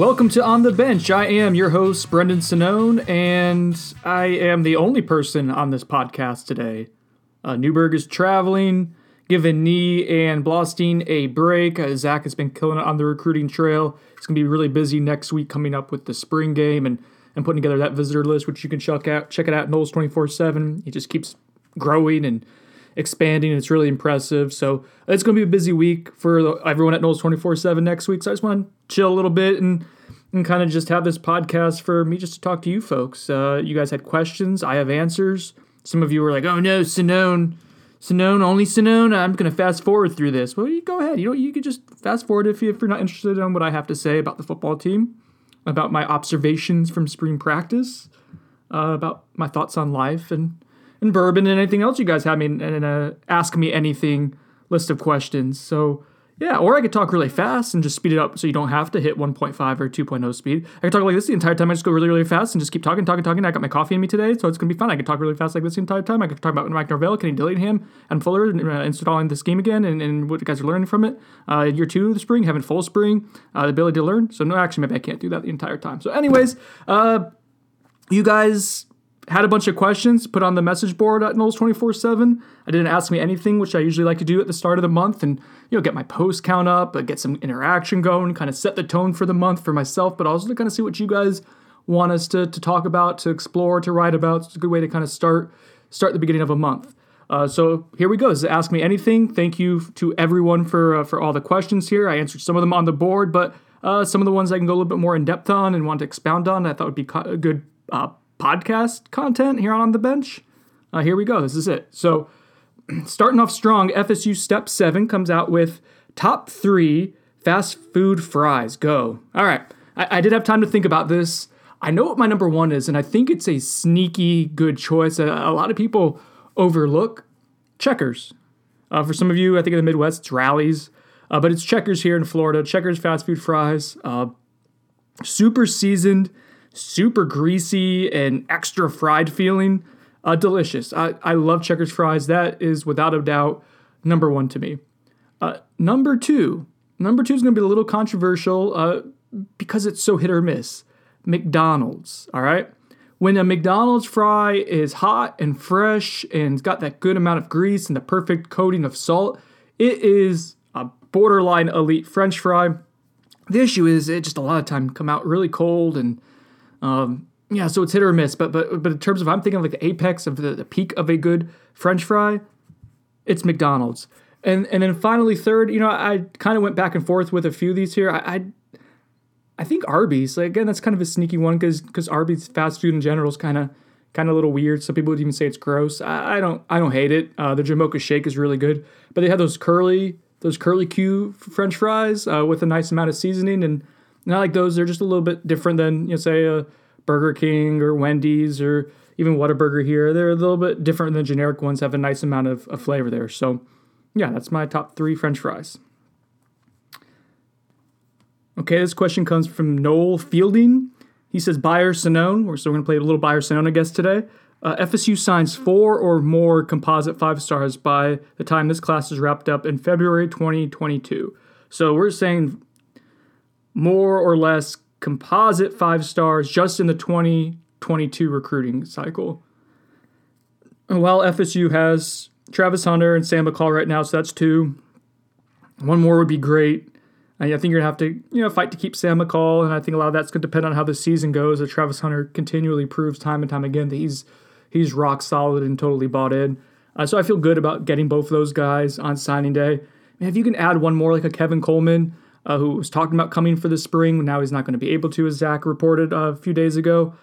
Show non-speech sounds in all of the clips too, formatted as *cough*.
Welcome to On the Bench. I am your host, Brendan Sonnone, and I am the only person on this podcast today. Uh, Newberg is traveling, giving Nee and Blostein a break. Uh, Zach has been killing it on the recruiting trail. He's going to be really busy next week coming up with the spring game and, and putting together that visitor list, which you can check out, check it out Noles 24 7. He just keeps growing and expanding. It's really impressive. So it's going to be a busy week for everyone at Noles 24 7 next week. So I just want to chill a little bit and, and kind of just have this podcast for me just to talk to you folks. Uh, you guys had questions, I have answers. Some of you were like, oh no, Sonnone. Sonnone, only Sonnone. I'm going to fast forward through this. Well, you go ahead. You know, you could just fast forward if, you, if you're not interested in what I have to say about the football team, about my observations from spring practice, uh, about my thoughts on life and and bourbon and anything else you guys have me and uh, ask me anything list of questions. So yeah, or I could talk really fast and just speed it up so you don't have to hit 1.5 or 2.0 speed. I could talk like this the entire time. I just go really, really fast and just keep talking, talking, talking. I got my coffee in me today, so it's gonna be fun. I could talk really fast like this the entire time. I could talk about Mike Norvell, Kenny Dillingham, and Fuller and, uh, installing this game again and, and what you guys are learning from it. Uh, year two of the spring, having full spring, uh, the ability to learn. So no, actually, maybe I can't do that the entire time. So anyways, uh, you guys had a bunch of questions put on the message board at Noles 24 7. I didn't ask me anything, which I usually like to do at the start of the month and, you know, get my post count up, get some interaction going, kind of set the tone for the month for myself, but also to kind of see what you guys want us to, to talk about, to explore, to write about. It's a good way to kind of start start the beginning of a month. Uh, so here we go. This is Ask Me Anything. Thank you to everyone for uh, for all the questions here. I answered some of them on the board, but uh, some of the ones I can go a little bit more in depth on and want to expound on, I thought would be a good uh, podcast content here on the bench. Uh, here we go. This is it. So, *clears throat* starting off strong, FSU Step 7 comes out with top three fast food fries. Go. All right. I, I did have time to think about this. I know what my number one is, and I think it's a sneaky good choice. A, a lot of people overlook Checkers. Uh, for some of you, I think in the Midwest, it's rallies, uh, but it's Checkers here in Florida. Checkers fast food fries, uh, super seasoned super greasy and extra fried feeling. Uh, delicious. I, I love Checkers fries. That is without a doubt number one to me. Uh, number two, number two is going to be a little controversial uh, because it's so hit or miss. McDonald's. All right. When a McDonald's fry is hot and fresh and it's got that good amount of grease and the perfect coating of salt, it is a borderline elite French fry. The issue is it just a lot of time come out really cold and um, yeah, so it's hit or miss. But but but in terms of I'm thinking like the apex of the, the peak of a good French fry, it's McDonald's. And and then finally third, you know, I kind of went back and forth with a few of these here. I I, I think Arby's. Like again, that's kind of a sneaky one because because Arby's fast food in general is kind of kind of a little weird. Some people would even say it's gross. I, I don't I don't hate it. Uh, the Jamocha shake is really good, but they have those curly those curly Q French fries uh, with a nice amount of seasoning and and I like those. They're just a little bit different than, you know, say a Burger King or Wendy's or even Whataburger here. They're a little bit different than generic ones, have a nice amount of, of flavor there. So, yeah, that's my top three French fries. Okay, this question comes from Noel Fielding. He says, Buyer Sonnone. We're still going to play a little Buyer Sonnone, I guess, today. Uh, FSU signs four or more composite five stars by the time this class is wrapped up in February 2022. So we're saying more or less composite five stars just in the 2022 recruiting cycle. While FSU has Travis Hunter and Sam McCall right now, so that's two. One more would be great. I think you're gonna have to, you know, fight to keep Sam McCall, and I think a lot of that's gonna depend on how the season goes. As Travis Hunter continually proves time and time again that he's he's rock solid and totally bought in. Uh, so I feel good about getting both of those guys on signing day. And if you can add one more, like a Kevin Coleman, uh, who was talking about coming for the spring. Now he's not going to be able to, as Zach reported uh, a few days ago.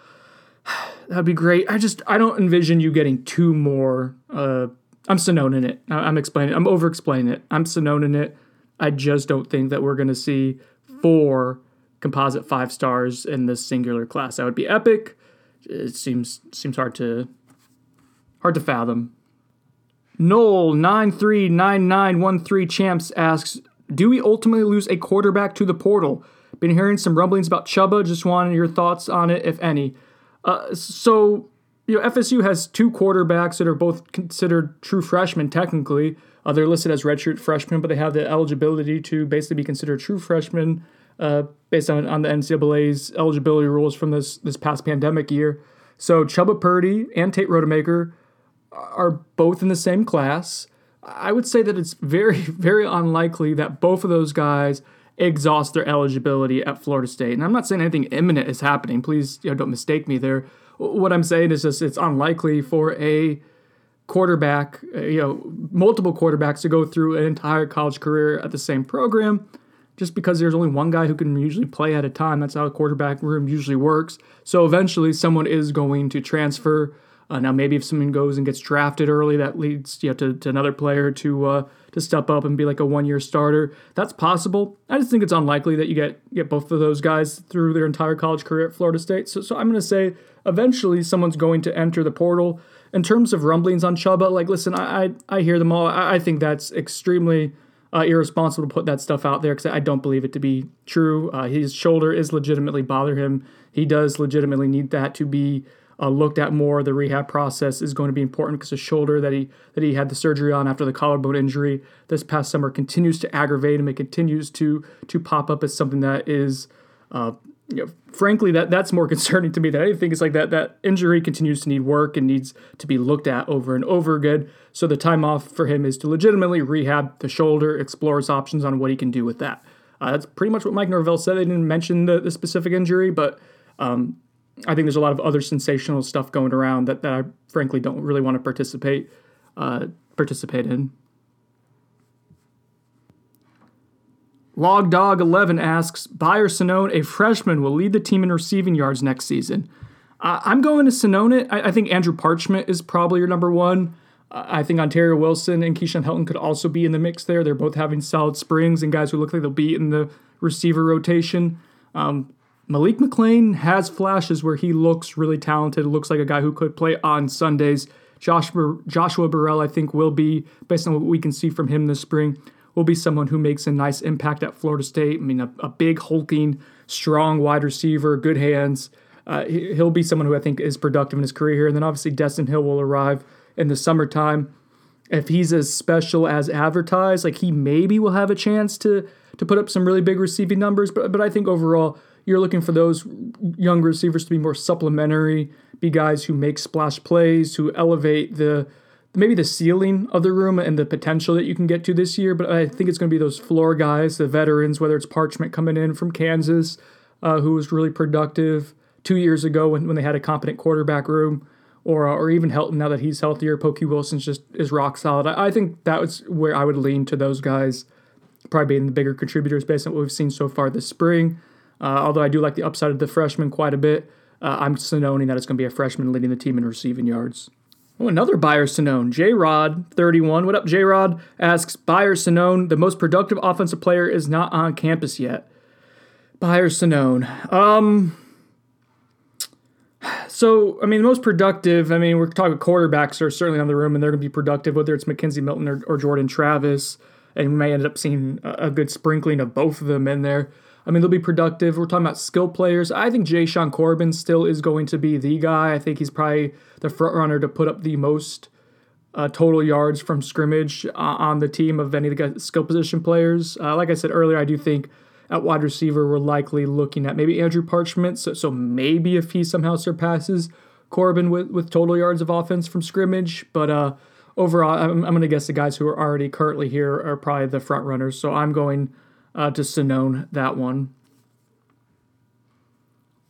*sighs* That'd be great. I just I don't envision you getting two more. Uh, I'm Sonnone in it. I'm explaining. I'm over explaining it. I'm Sonnone in it. I just don't think that we're going to see four composite five stars in this singular class. That would be epic. It seems seems hard to hard to fathom. Noel nine three nine nine one three champs asks, do we ultimately lose a quarterback to the portal? Been hearing some rumblings about Chubba. Just wanted your thoughts on it, if any. Uh, so, you know, FSU has two quarterbacks that are both considered true freshmen, technically. Uh, they're listed as redshirt freshmen, but they have the eligibility to basically be considered true freshmen uh, based on, on the NCAA's eligibility rules from this this past pandemic year. So Chubba Purdy and Tate Rodemaker are both in the same class. I would say that it's very, *laughs* very unlikely that both of those guys exhaust their eligibility at Florida State. And I'm not saying anything imminent is happening. Please you know, don't mistake me there. What I'm saying is just it's unlikely for a quarterback, uh, you know, multiple quarterbacks to go through an entire college career at the same program just because there's only one guy who can usually play at a time. That's how a quarterback room usually works. So eventually someone is going to transfer uh, now, maybe if someone goes and gets drafted early, that leads you know, to, to another player to uh, to step up and be like a one year starter. That's possible. I just think it's unlikely that you get get both of those guys through their entire college career at Florida State. So, so I'm going to say eventually someone's going to enter the portal. In terms of rumblings on Chubba, like listen, I I, I hear them all. I, I think that's extremely uh, irresponsible to put that stuff out there because I don't believe it to be true. Uh, his shoulder is legitimately bother him. He does legitimately need that to be uh, looked at more. The rehab process is going to be important because the shoulder that he that he had the surgery on after the collarbone injury this past summer continues to aggravate him. It continues to to pop up as something that is, uh, you know, frankly, that that's more *laughs* concerning to me than anything. It's like that that injury continues to need work and needs to be looked at over and over again. So the time off for him is to legitimately rehab the shoulder, explore his options on what he can do with that. Uh, that's pretty much what Mike Norvell said. They didn't mention the, the specific injury, but um, I think there's a lot of other sensational stuff going around that, that I frankly don't really want to participate uh, participate in. Log Dog 11 asks, Bayer Sonnone, a freshman, will lead the team in receiving yards next season. I'm going to Sonnone. I, I, think Andrew Parchment is probably your number one. Uh, I think Ontario Wilson and Keyshawn Helton could also be in the mix there. They're both having solid springs and guys who look like they'll be in the receiver rotation. Um, Malik McClain has flashes where he looks really talented, looks like a guy who could play on Sundays. Joshua, Joshua Burrell, I think, will be, based on what we can see from him this spring, will be someone who makes a nice impact at Florida State. I mean, a, a big, hulking, strong wide receiver, good hands. Uh, he'll be someone who I think is productive in his career here. And then obviously, Destyn Hill will arrive in the summertime. If he's as special as advertised, like he maybe will have a chance to to put up some really big receiving numbers. But but I think overall, you're looking for those young receivers to be more supplementary, be guys who make splash plays, who elevate the maybe the ceiling of the room and the potential that you can get to this year. But I think it's going to be those floor guys, the veterans, whether it's Parchment coming in from Kansas, uh, who was really productive two years ago when, when they had a competent quarterback room, or uh, or even Helton now that he's healthier. Pokey Wilson's just is rock solid. I, I think that was where I would lean to those guys, probably being the bigger contributors based on what we've seen so far this spring. Uh, although I do like the upside of the freshman quite a bit, uh, I'm Sonnone that it's going to be a freshman leading the team in receiving yards. Oh, another Bayer Sonnone. J Rod, 31. What up, J Rod? Asks Bayer Sonnone, the most productive offensive player is not on campus yet. Bayer Sonnone. Um. So, I mean, the most productive, I mean, we're talking quarterbacks are certainly on the room and they're going to be productive, whether it's McKenzie Milton or, or Jordan Travis. And we may end up seeing a, a good sprinkling of both of them in there. I mean, they'll be productive. We're talking about skill players. I think Jashaun Corbin still is going to be the guy. I think he's probably the front runner to put up the most uh, total yards from scrimmage uh, on the team of any of the skill position players. Uh, like I said earlier, I do think at wide receiver we're likely looking at maybe Andrew Parchment. So, so maybe if he somehow surpasses Corbin with, with total yards of offense from scrimmage, but uh, overall, I'm, I'm going to guess the guys who are already currently here are probably the front runners. So I'm going uh, to Sonnone that one.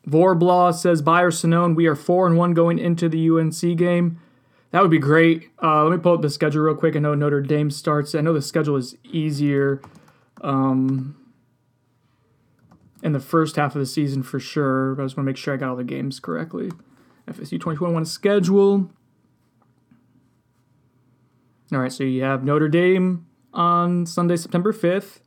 Vorblaw says Bayer Sonnone, we are four and one going into the UNC game. That would be great. Uh, let me pull up the schedule real quick. I know Notre Dame starts. I know the schedule is easier um, in the first half of the season for sure. But I just want to make sure I got all the games correctly. FSU 2021 schedule. All right, so you have Notre Dame on Sunday, September 5th.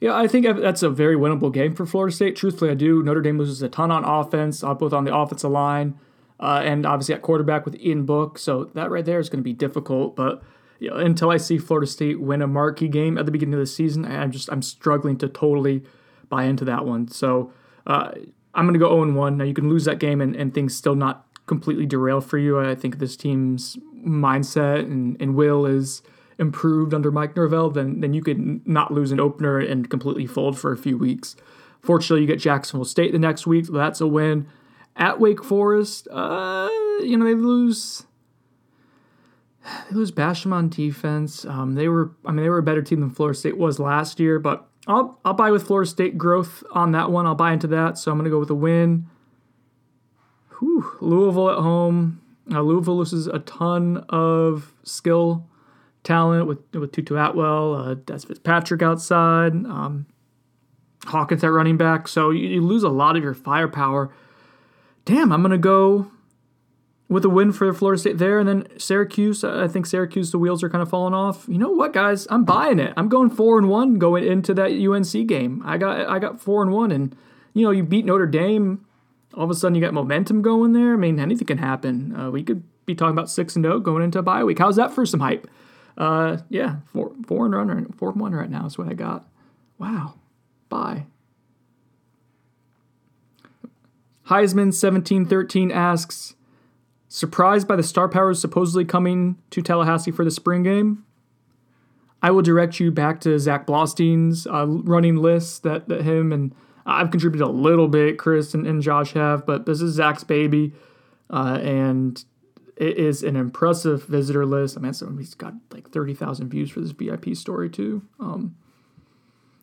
Yeah, I think that's a very winnable game for Florida State. Truthfully, I do. Notre Dame loses a ton on offense, uh, both on the offensive line uh, and obviously at quarterback with Ian Book. So that right there is going to be difficult. But you know, until I see Florida State win a marquee game at the beginning of the season, I'm just I'm struggling to totally buy into that one. So uh, I'm going to go 0 1. Now you can lose that game and, and things still not completely derail for you. I think this team's mindset and, and will is improved under Mike Norvell, then then you could not lose an opener and completely fold for a few weeks. Fortunately, you get Jacksonville State the next week, so that's a win. At Wake Forest, uh, you know, they lose they lose Basham on defense. Um, they were, I mean, they were a better team than Florida State was last year, but I'll I'll buy with Florida State growth on that one. I'll buy into that, so I'm gonna go with a win. Whew, Louisville at home. Uh, Louisville loses a ton of skill, talent with with Tutu Atwell, uh, Dez Fitzpatrick outside. Um, Hawkins at running back. So you, you lose a lot of your firepower. Damn, I'm to go with a win for Florida State there. And then Syracuse, I think Syracuse, the wheels are kind of falling off. You know what, guys? I'm buying it. I'm going four and one going into that UNC game. I got I got four and one, and you know you beat Notre Dame. All of a sudden, you got momentum going there. I mean, anything can happen. Uh, we could be talking about six and zero oh going into a bye week. How's that for some hype? Uh, yeah, four four and run, four and one right now is what I got. Wow. Bye. Heisman 1713 asks, surprised by the star powers supposedly coming to Tallahassee for the spring game? I will direct you back to Zach Blostein's uh, running list that, that him and I've contributed a little bit, Chris and, and Josh have, but this is Zach's baby, uh, and it is an impressive visitor list. I mean, so he's got like 30,000 views for this VIP story, too. Um,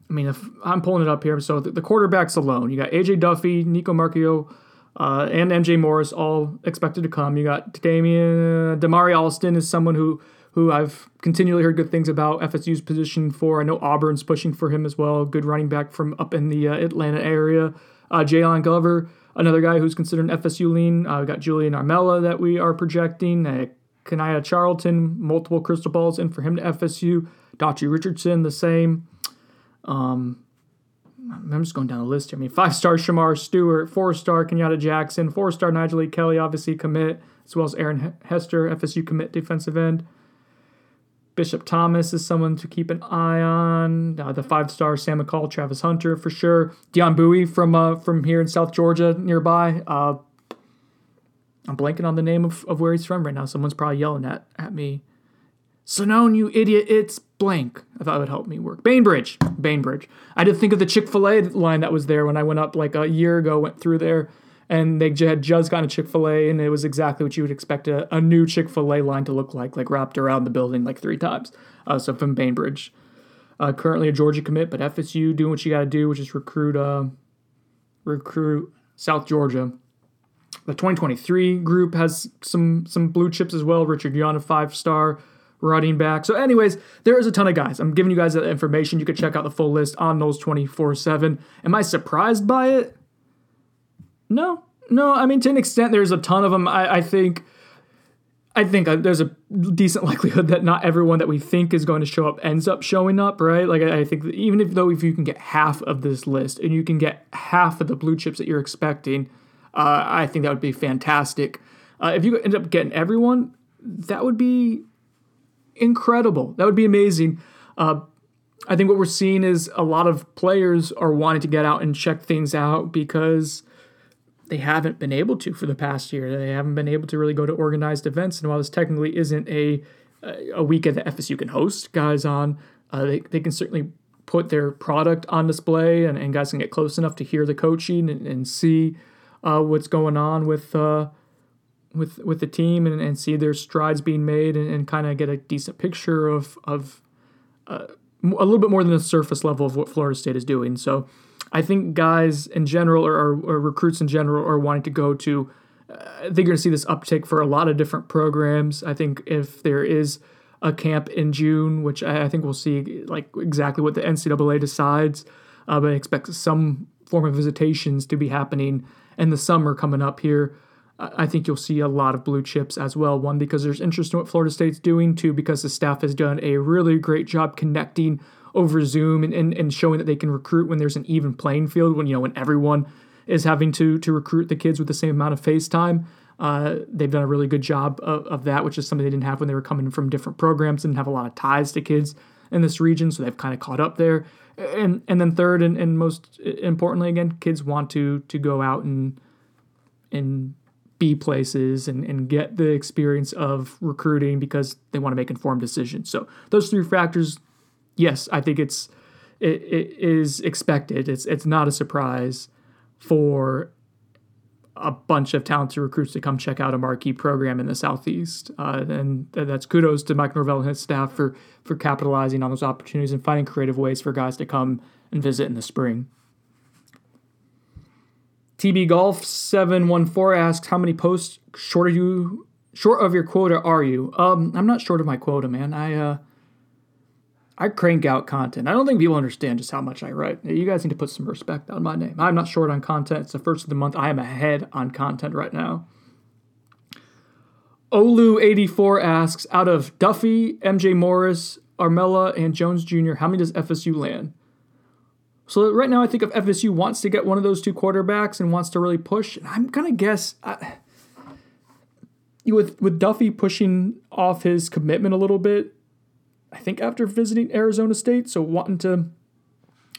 I mean, if I'm pulling it up here, so the, the quarterbacks alone, you got AJ Duffy, Nico Marchiol, uh, and MJ Morris all expected to come. You got Damian Damari Alston is someone who who I've continually heard good things about FSU's position for. I know Auburn's pushing for him as well. Good running back from up in the uh, Atlanta area. Uh, Jaylon Glover, another guy who's considered an FSU lean. Uh, we got Julian Armella that we are projecting. Uh, Charlton, multiple crystal balls in for him to FSU. Dachi Richardson, the same. Um, I'm just going down the list here. I mean, five star Shemar Stewart, four star Kenyatta Jackson, four star Nyjalik Kelly, obviously commit, as well as Aaron Hester, FSU commit defensive end. Bishop Thomas is someone to keep an eye on. Uh, the five star Sam McCall, Travis Hunter for sure. Deon Bowie from uh, from here in South Georgia nearby. Uh, I'm blanking on the name of, of where he's from right now. Someone's probably yelling at, at me. Sonnone, you idiot, it's blank. I thought it would help me work. Bainbridge. Bainbridge. I did think of the Chick fil A line that was there when I went up like a year ago, went through there, and they had just gotten a Chick fil A, and it was exactly what you would expect a, a new Chick fil A line to look like, like wrapped around the building like three times. Uh, so from Bainbridge. Uh, currently a Georgia commit, but FSU doing what you got to do, which is recruit, uh, recruit South Georgia. The 2023 group has some some blue chips as well. Richard Young, a five star running back. So, anyways, there is a ton of guys. I'm giving you guys that information. You can check out the full list on Noles 24 7. Am I surprised by it? No. No, I mean, to an extent, there's a ton of them. I, I think. I think uh, there's a decent *laughs* likelihood that not everyone that we think is going to show up ends up showing up, right? Like I think even if though if you can get half of this list and you can get half of the blue chips that you're expecting, uh, I think that would be fantastic. Uh, if you end up getting everyone, that would be incredible. That would be amazing. Uh, I think what we're seeing is a lot of players are wanting to get out and check things out because they haven't been able to for the past year. They haven't been able to really go to organized events. And while this technically isn't a a weekend that FSU can host guys on, uh, they, they can certainly put their product on display and, and guys can get close enough to hear the coaching and, and see uh, what's going on with uh, with with the team and, and see their strides being made and, and kind of get a decent picture of of uh, a little bit more than the surface level of what Florida State is doing. So I think guys in general or, or, or recruits in general are wanting to go to. Uh, I think you're going to see this uptick for a lot of different programs. I think if there is a camp in June, which I, I think we'll see like exactly what the NCAA decides, uh, but I expect some form of visitations to be happening in the summer coming up here. I think you'll see a lot of blue chips as well. One, because there's interest in what Florida State's doing. Two, because the staff has done a really great job connecting over Zoom and, and, and showing that they can recruit when there's an even playing field, when you know when everyone is having to to recruit the kids with the same amount of face time. Uh, they've done a really good job of, of that, which is something they didn't have when they were coming from different programs, didn't have a lot of ties to kids in this region, so they've kind of caught up there. And and then third and, and most importantly, again, kids want to to go out and and be places and, and get the experience of recruiting because they want to make informed decisions. So those three factors, yes, I think it's it, it is expected. It's it's not a surprise for a bunch of talented recruits to come check out a marquee program in the southeast, uh, and that's kudos to Mike Norvell and his staff for for capitalizing on those opportunities and finding creative ways for guys to come and visit in the spring. TB Golf seven one four asks how many posts short of you short of your quota are you? Um, I'm not short of my quota, man. I uh, I crank out content. I don't think people understand just how much I write. You guys need to put some respect on my name. I'm not short on content. It's the first of the month. I am ahead on content right now. Olu84 asks Out of Duffy, MJ Morris, Armella, and Jones Jr., how many does FSU land? So right now, I think if FSU wants to get one of those two quarterbacks and wants to really push, I'm gonna guess uh, with with Duffy pushing off his commitment a little bit, I think after visiting Arizona State, so wanting to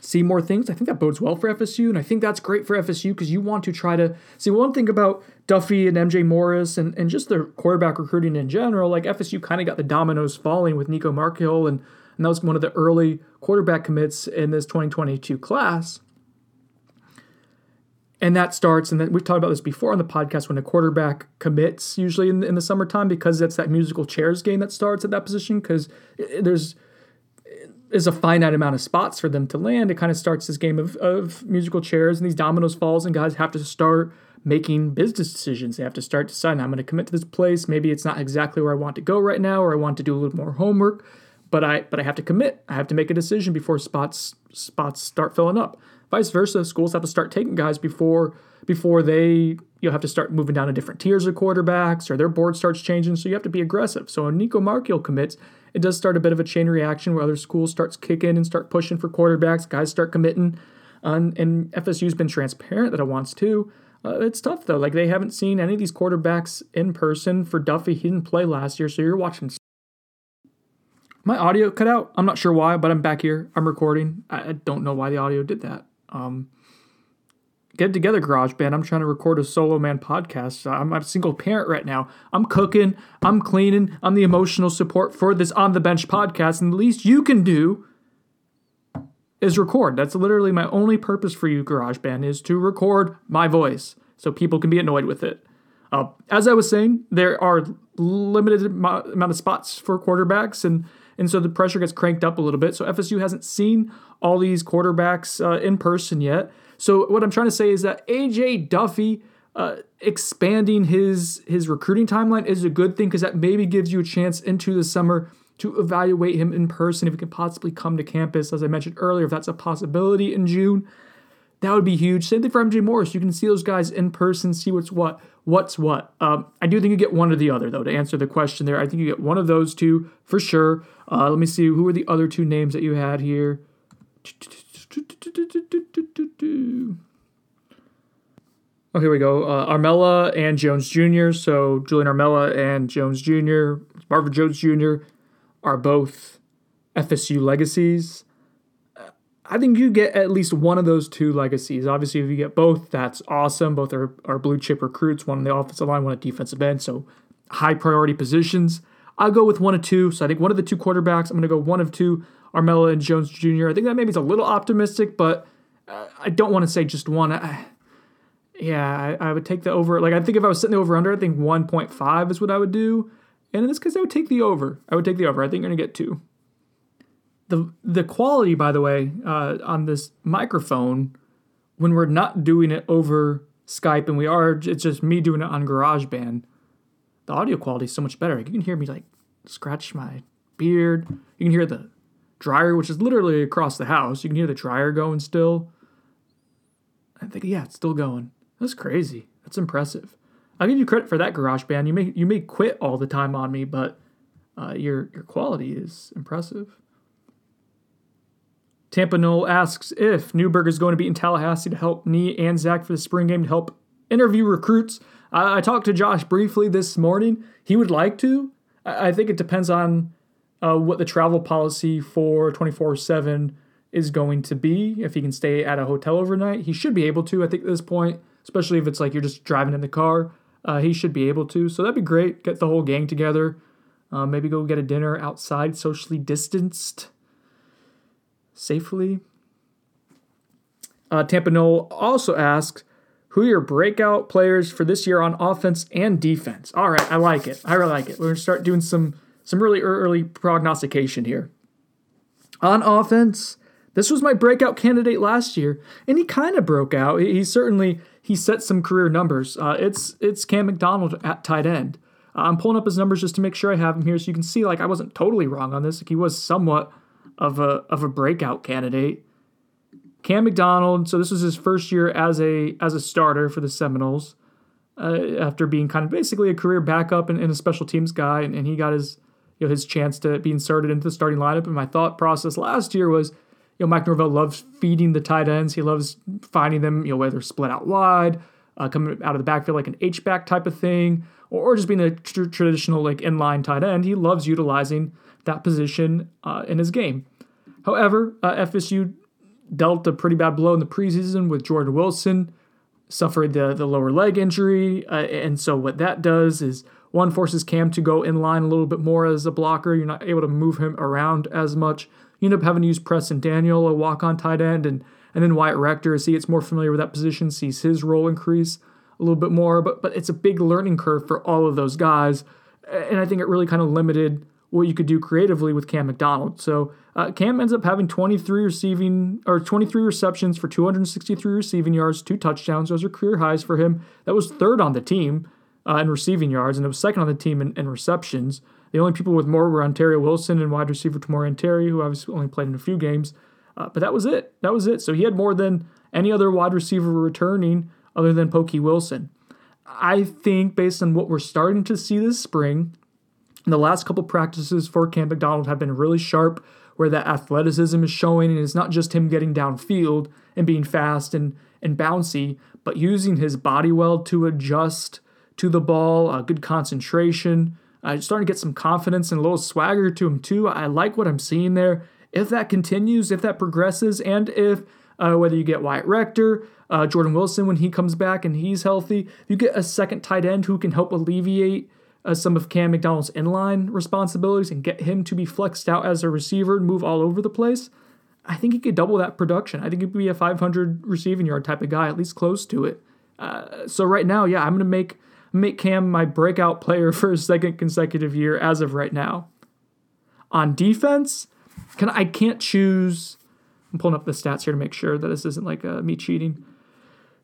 see more things. I think that bodes well for FSU, and I think that's great for FSU because you want to try to see one thing about Duffy and MJ Morris and, and just their quarterback recruiting in general. Like FSU kind of got the dominoes falling with Nico Marchiol, and, and that was one of the early quarterback commits in this 2022 class. And that starts and then we've talked about this before on the podcast when a quarterback commits usually in, in the summertime because that's that musical chairs game that starts at that position because there's is a finite amount of spots for them to land. It kind of starts this game of, of musical chairs and these dominoes falls and guys have to start making business decisions. They have to start deciding i'm going to commit to this place. Maybe it's not exactly where i want to go right now or i want to do a little more homework but i but i have to commit i have to make a decision before spots spots start filling up Vice versa, schools have to start taking guys before before they you have to start moving down to different tiers of quarterbacks or their board starts changing. So you have to be aggressive. So when Nico Marchiol commits, it does start a bit of a chain reaction where other schools starts kicking and start pushing for quarterbacks. Guys start committing, um, and FSU's been transparent that it wants to. Uh, it's tough though. Like they haven't seen any of these quarterbacks in person. For Duffy, he didn't play last year, so you're watching. My audio cut out. I'm not sure why, but I'm back here. I'm recording. I don't know why the audio did that. Um, get together, GarageBand. I'm trying to record a solo man podcast. I'm a single parent right now. I'm cooking, I'm cleaning, I'm the emotional support for this on the bench podcast. And the least you can do is record. That's literally my only purpose for you, GarageBand, is to record my voice so people can be annoyed with it. Uh, as I was saying, there are limited amount of spots for quarterbacks, and and so the pressure gets cranked up a little bit. So FSU hasn't seen all these quarterbacks uh, in person yet. So what I'm trying to say is that AJ Duffy uh, expanding his his recruiting timeline is a good thing because that maybe gives you a chance into the summer to evaluate him in person if he can possibly come to campus. As I mentioned earlier, if that's a possibility in June, that would be huge. Same thing for MJ Morris. You can see those guys in person, see what's what, what's what. Um, I do think you get one or the other, though, to answer the question there. I think you get one of those two for sure. Uh, let me see. Who are the other two names that you had here? Oh, here we go. Uh, Armella and Jones Jr. So Julian Armella and Jones Jr., Marvin Jones Jr. are both FSU legacies. I think you get at least one of those two legacies. Obviously, if you get both, that's awesome. Both are, are blue chip recruits, one on the offensive line, one at defensive end. So high priority positions. I'll go with one of two. So I think one of the two quarterbacks, I'm going to go one of two, Armella and Jones Jr. I think that maybe is a little optimistic, but uh, I don't want to say just one. I, yeah, I, I, would take the over. Like, I think if I was sitting the over under, I think 1.5 is what I would do. And in this case, I would take the over. I would take the over. I think you're going to get two the the quality, by the way, uh, on this microphone, when we're not doing it over Skype and we are, it's just me doing it on GarageBand. The audio quality is so much better. You can hear me like scratch my beard. You can hear the dryer, which is literally across the house. You can hear the dryer going still. I think yeah, it's still going. That's crazy. That's impressive. I'll give you credit for that, GarageBand. You may you may quit all the time on me, but uh, your your quality is impressive. Tampa Noel asks if Newberg is going to be in Tallahassee to help me and Zach for the spring game to help interview recruits. I, I talked to Josh briefly this morning. He would like to. I, I think it depends on uh, what the travel policy for 24 7 is going to be. If he can stay at a hotel overnight, he should be able to, I think, at this point, especially if it's like you're just driving in the car. Uh, he should be able to. So that'd be great. Get the whole gang together. Uh, maybe go get a dinner outside, socially distanced safely. Uh, Tampa Noel also asks, who your breakout players for this year on offense and defense? All right, I like it. I really like it. We're gonna start doing some some really early prognostication here. On offense, this was my breakout candidate last year, and he kind of broke out. He, he, certainly he set some career numbers. Uh, it's it's Cam McDonald at tight end. Uh, I'm pulling up his numbers just to make sure I have him here, so you can see like I wasn't totally wrong on this. Like he was somewhat of a of a breakout candidate. Cam McDonald. So this was his first year as a as a starter for the Seminoles, uh, after being kind of basically a career backup and, and a special teams guy, and, and, he got his you know his chance to be inserted into the starting lineup. And my thought process last year was, you know, Mike Norvell loves feeding the tight ends. He loves finding them, you know, whether split out wide, uh, coming out of the backfield like an H back type of thing, or, or just being a tr- traditional like inline tight end. He loves utilizing that position uh, in his game. However, uh, FSU dealt a pretty bad blow in the preseason with Jordan Wilson, suffered the, the lower leg injury. Uh, and so, what that does is one forces Cam to go in line a little bit more as a blocker. You're not able to move him around as much. You end up having to use Preston Daniel, a walk on tight end, and, and then Wyatt Rector, as he gets more familiar with that position, sees his role increase a little bit more. But, but it's a big learning curve for all of those guys. And I think it really kind of limited what you could do creatively with Cam McDonald. So uh, Cam ends up having 23 receiving or 23 receptions for 263 receiving yards, two touchdowns. Those are career highs for him. That was third on the team uh, in receiving yards, and it was second on the team in, in, receptions. The only people with more were Ontario Wilson and wide receiver Tamorrion Terry, who obviously only played in a few games. Uh, but that was it. That was it. So he had more than any other wide receiver returning other than Pokey Wilson. I think based on what we're starting to see this spring, the last couple practices for Cam McDonald have been really sharp, where that athleticism is showing, and it's not just him getting downfield and being fast and, and bouncy, but using his body well to adjust to the ball, uh, good concentration, uh, starting to get some confidence and a little swagger to him too. I like what I'm seeing there. If that continues, if that progresses, and if uh, whether you get Wyatt Rector, uh, Jordan Wilson when he comes back and he's healthy, you get a second tight end who can help alleviate uh, some of Cam McDonald's inline responsibilities and get him to be flexed out as a receiver and move all over the place, I think he could double that production. I think he'd be a 500 receiving yard type of guy, at least close to it. Uh, so right now, yeah, I'm gonna make make Cam my breakout player *laughs* for a second consecutive year as of right now. On defense, can I can't choose. I'm pulling up the stats here to make sure that this isn't like uh, me cheating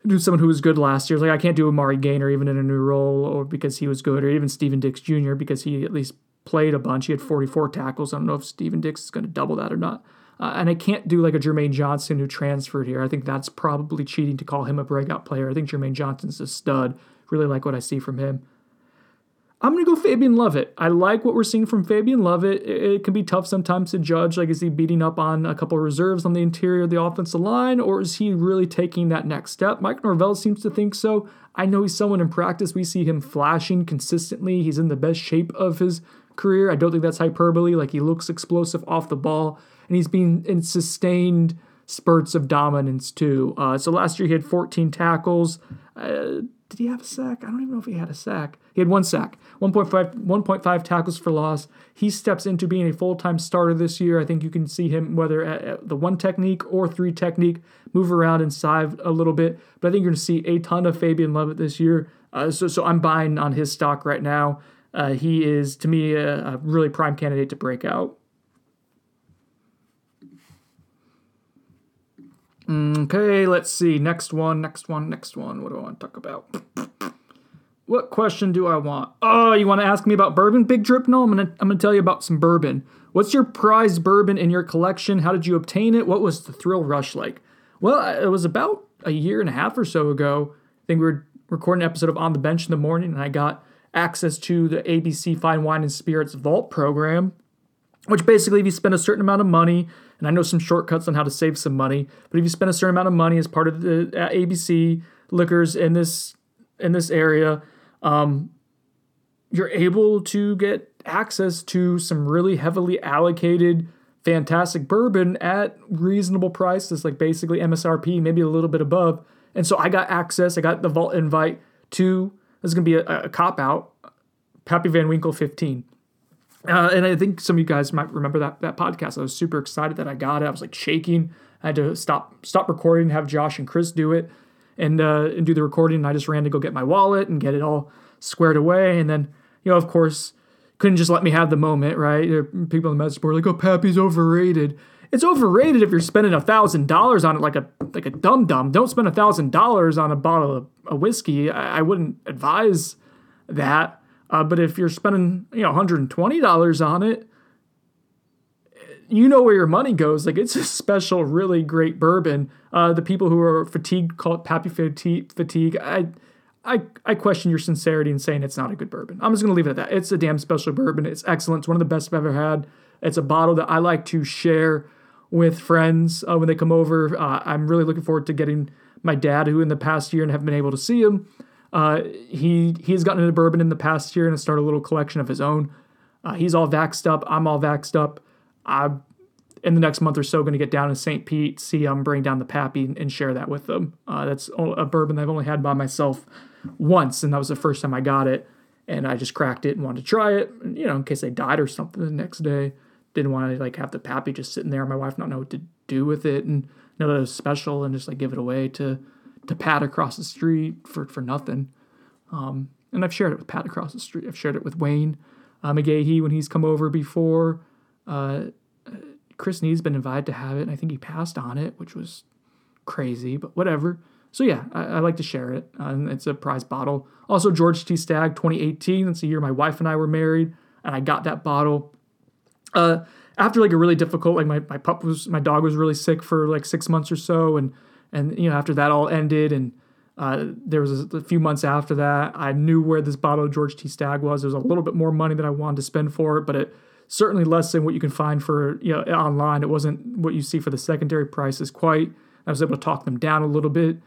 do someone who was good last year. Like I can't do Amari Gainer even in a new role, or because he was good, or even Steven Dix Jr. because he at least played a bunch. He had 44 tackles. I don't know if Steven Dix is going to double that or not. Uh, and I can't do like a Jermaine Johnson who transferred here. I think that's probably cheating to call him a breakout player. I think Jermaine Johnson's a stud. Really like what I see from him. I'm going to go Fabian Lovett. I like what we're seeing from Fabian Lovett. It, it, can be tough sometimes to judge. Like, is he beating up on a couple reserves on the interior of the offensive line, or is he really taking that next step? Mike Norvell seems to think so. I know he's someone in practice. We see him flashing consistently. He's in the best shape of his career. I don't think that's hyperbole. Like, he looks explosive off the ball, and he's been in sustained spurts of dominance, too. Uh, so last year he had 14 tackles. Uh, did he have a sack? I don't even know if he had a sack. He had one sack, 1.5, 1.5 tackles for loss. He steps into being a full time starter this year. I think you can see him, whether at the one technique or three technique, move around and inside a little bit. But I think you're going to see a ton of Fabian Lovett this year. Uh, so, so I'm buying on his stock right now. Uh, he is, to me, a, a really prime candidate to break out. Okay, let's see. Next one, next one, next one. What do I want to talk about? What question do I want? Oh, you want to ask me about bourbon, Big Drip? No, I'm gonna I'm gonna tell you about some bourbon. What's your prized bourbon in your collection? How did you obtain it? What was the thrill rush like? Well, it was about a year and a half or so ago. I think we were recording an episode of On the Bench in the morning, and I got access to the ABC Fine Wine and Spirits Vault program, which basically, if you spend a certain amount of money, and I know some shortcuts on how to save some money, but if you spend a certain amount of money as part of the ABC liquors in this in this area, um, you're able to get access to some really heavily allocated, fantastic bourbon at reasonable prices, like basically MSRP, maybe a little bit above. And so I got access. I got the vault invite to. This is gonna be a, a cop out. Pappy Van Winkle 15. Uh, and I think some of you guys might remember that that podcast. I was super excited that I got it. I was like shaking. I had to stop stop recording and have Josh and Chris do it and uh, and do the recording. And I just ran to go get my wallet and get it all squared away. And then you know, of course, couldn't just let me have the moment, right? People in the message board like, "Oh, Pappy's overrated." It's overrated if you're spending a thousand dollars on it like a like a dum dum. Don't spend a thousand dollars on a bottle of a whiskey. I, I wouldn't advise that. Uh, but if you're spending you know 120 dollars on it, you know where your money goes. Like it's a special, really great bourbon. Uh, the people who are fatigued call it Pappy fatigue. Fatigue. I, I, I question your sincerity in saying it's not a good bourbon. I'm just gonna leave it at that. It's a damn special bourbon. It's excellent. It's one of the best I've ever had. It's a bottle that I like to share with friends uh, when they come over. Uh, I'm really looking forward to getting my dad, who in the past year and have been able to see him. Uh, he he's gotten into bourbon in the past year and has started a little collection of his own. Uh, he's all vaxxed up. I'm all vaxxed up. I'm in the next month or so going to get down to St. Pete, see them, bring down the Pappy, and share that with them. Uh, that's a bourbon I've only had by myself once, and that was the first time I got it. And I just cracked it and wanted to try it, you know, in case I died or something the next day. Didn't want to like have the Pappy just sitting there, my wife not know what to do with it, and know that it was special, and just like give it away to to Pat across the street for for nothing. Um, and I've shared it with Pat across the street. I've shared it with Wayne uh, McGahee when he's come over before. Uh, Chris Nee's been invited to have it, and I think he passed on it, which was crazy, but whatever. So yeah, I, I like to share it, uh, and it's a prize bottle. Also, George T. Stagg, 2018. That's the year my wife and I were married, and I got that bottle. Uh, after like a really difficult, like my, my pup was, my dog was really sick for like six months or so, and and you know after that all ended, and uh, there was a, a, few months after that, I knew where this bottle of George T. Stagg was. There was a little bit more money that I wanted to spend for it, but it certainly less than what you can find for you know online. It wasn't what you see for the secondary prices quite. I was able to talk them down a little bit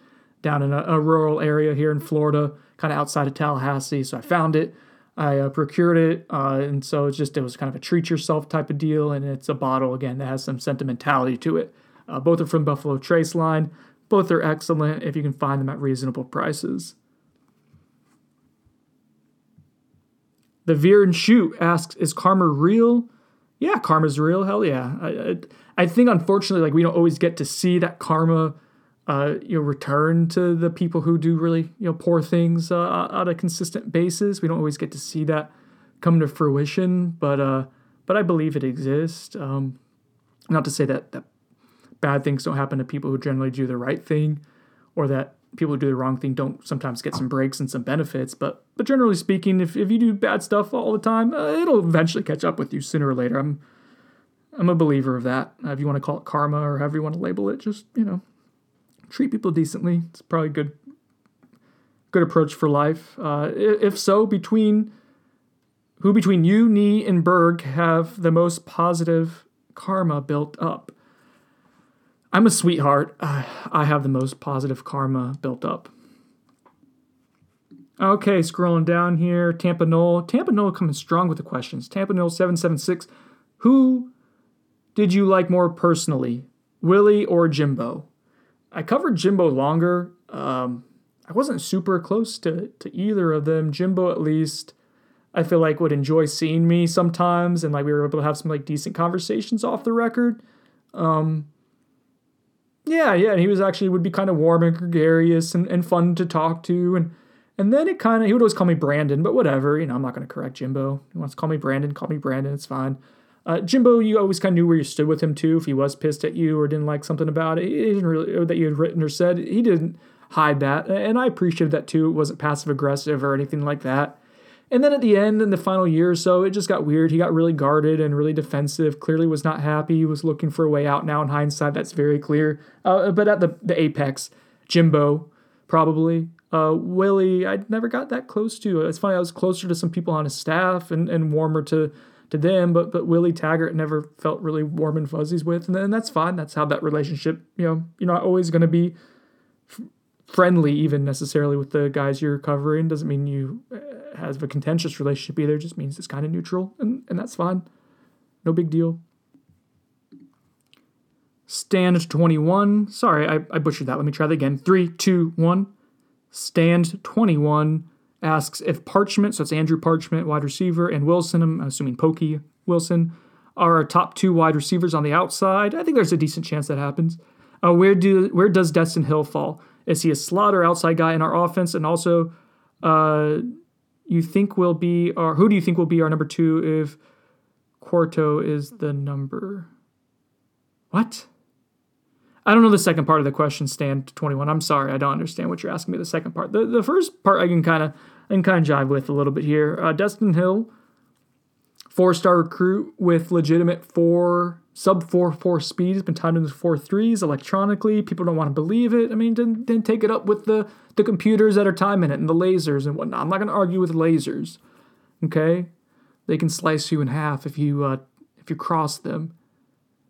down in a, a rural area here in Florida, kind of outside of Tallahassee. So I found it. I uh, procured it, uh, and so it's just it was kind of a treat yourself type of deal, and it's a bottle again that has some sentimentality to it. Uh, both are from Buffalo Trace line. Both are excellent if you can find them at reasonable prices. The Veer and Shoot asks, "Is karma real?" Yeah, karma's real. Hell yeah. I, I, I think unfortunately, like we don't always get to see that karma, uh, you know, return to the people who do really you know poor things uh, on a consistent basis. We don't always get to see that come to fruition, but uh, but I believe it exists. Um, not to say that that bad things don't happen to people who generally do the right thing, or that people who do the wrong thing don't sometimes get some breaks and some benefits. But but generally speaking, if, if you do bad stuff all the time, uh, it'll eventually catch up with you sooner or later. I'm I'm a believer of that. Uh, if you want to call it karma or however you want to label it, just you know, treat people decently. It's probably a good good approach for life. Uh, if so, between who between you, Nee, and Berg have the most positive karma built up? I'm a sweetheart. I have the most positive karma built up. Okay, scrolling down here. Tampa Noel. Tampa Noel coming strong with the questions. Tampa Noel 776. Who did you like more personally, Willie or Jimbo? I covered Jimbo longer. Um, I wasn't super close to, to either of them. Jimbo, at least, I feel like would enjoy seeing me sometimes, and like we were able to have some like decent conversations off the record. Um, yeah, yeah, and he was actually would be kind of warm and gregarious and, and fun to talk to, and and then it kind of he would always call me Brandon, but whatever, you know, I'm not gonna correct Jimbo. He wants to call me Brandon, call me Brandon, it's fine. Uh, Jimbo, you always kind of knew where you stood with him too. If he was pissed at you or didn't like something about it, he didn't really that you had written or said. He didn't hide that, and I appreciated that too. It wasn't passive aggressive or anything like that. And then at the end, in the final year or so, it just got weird. He got really guarded and really defensive. Clearly, was not happy. He was looking for a way out. Now, in hindsight, that's very clear. Uh, but at the the apex, Jimbo probably. Uh, Willie, I never got that close to. It's funny. I was closer to some people on his staff and, and warmer to to them, but but Willie Taggart never felt really warm and fuzzies with, and, and that's fine. That's how that relationship. You know, you're not always going to be friendly even necessarily with the guys you're covering. Doesn't mean you uh, have a contentious relationship either. It just means it's kind of neutral and, and that's fine. No big deal. Stand 21 sorry I, I butchered that. Let me try that again. Three two one. Stand 21 asks if parchment so it's andrew parchment wide receiver and wilson i'm assuming pokey wilson are our top two wide receivers on the outside. I think there's a decent chance that happens. Uh, where do where does Destyn Hill fall? Is he a slot or outside guy in our offense? And also, uh, you think will be or who do you think will be our number two if Quarto is the number? What? I don't know the second part of the question, Stan 21. I'm sorry, I don't understand what you're asking me the second part. The the first part I can kind of I can kind of jive with a little bit here. Uh, Destyn Hill, four star recruit with legitimate four sub four four speed. He's been timed in into four threes electronically. People don't want to believe it. I mean, then, then take it up with the the computers that are timing it and the lasers and whatnot. I'm not going to argue with lasers. Okay, they can slice you in half if you uh, if you cross them.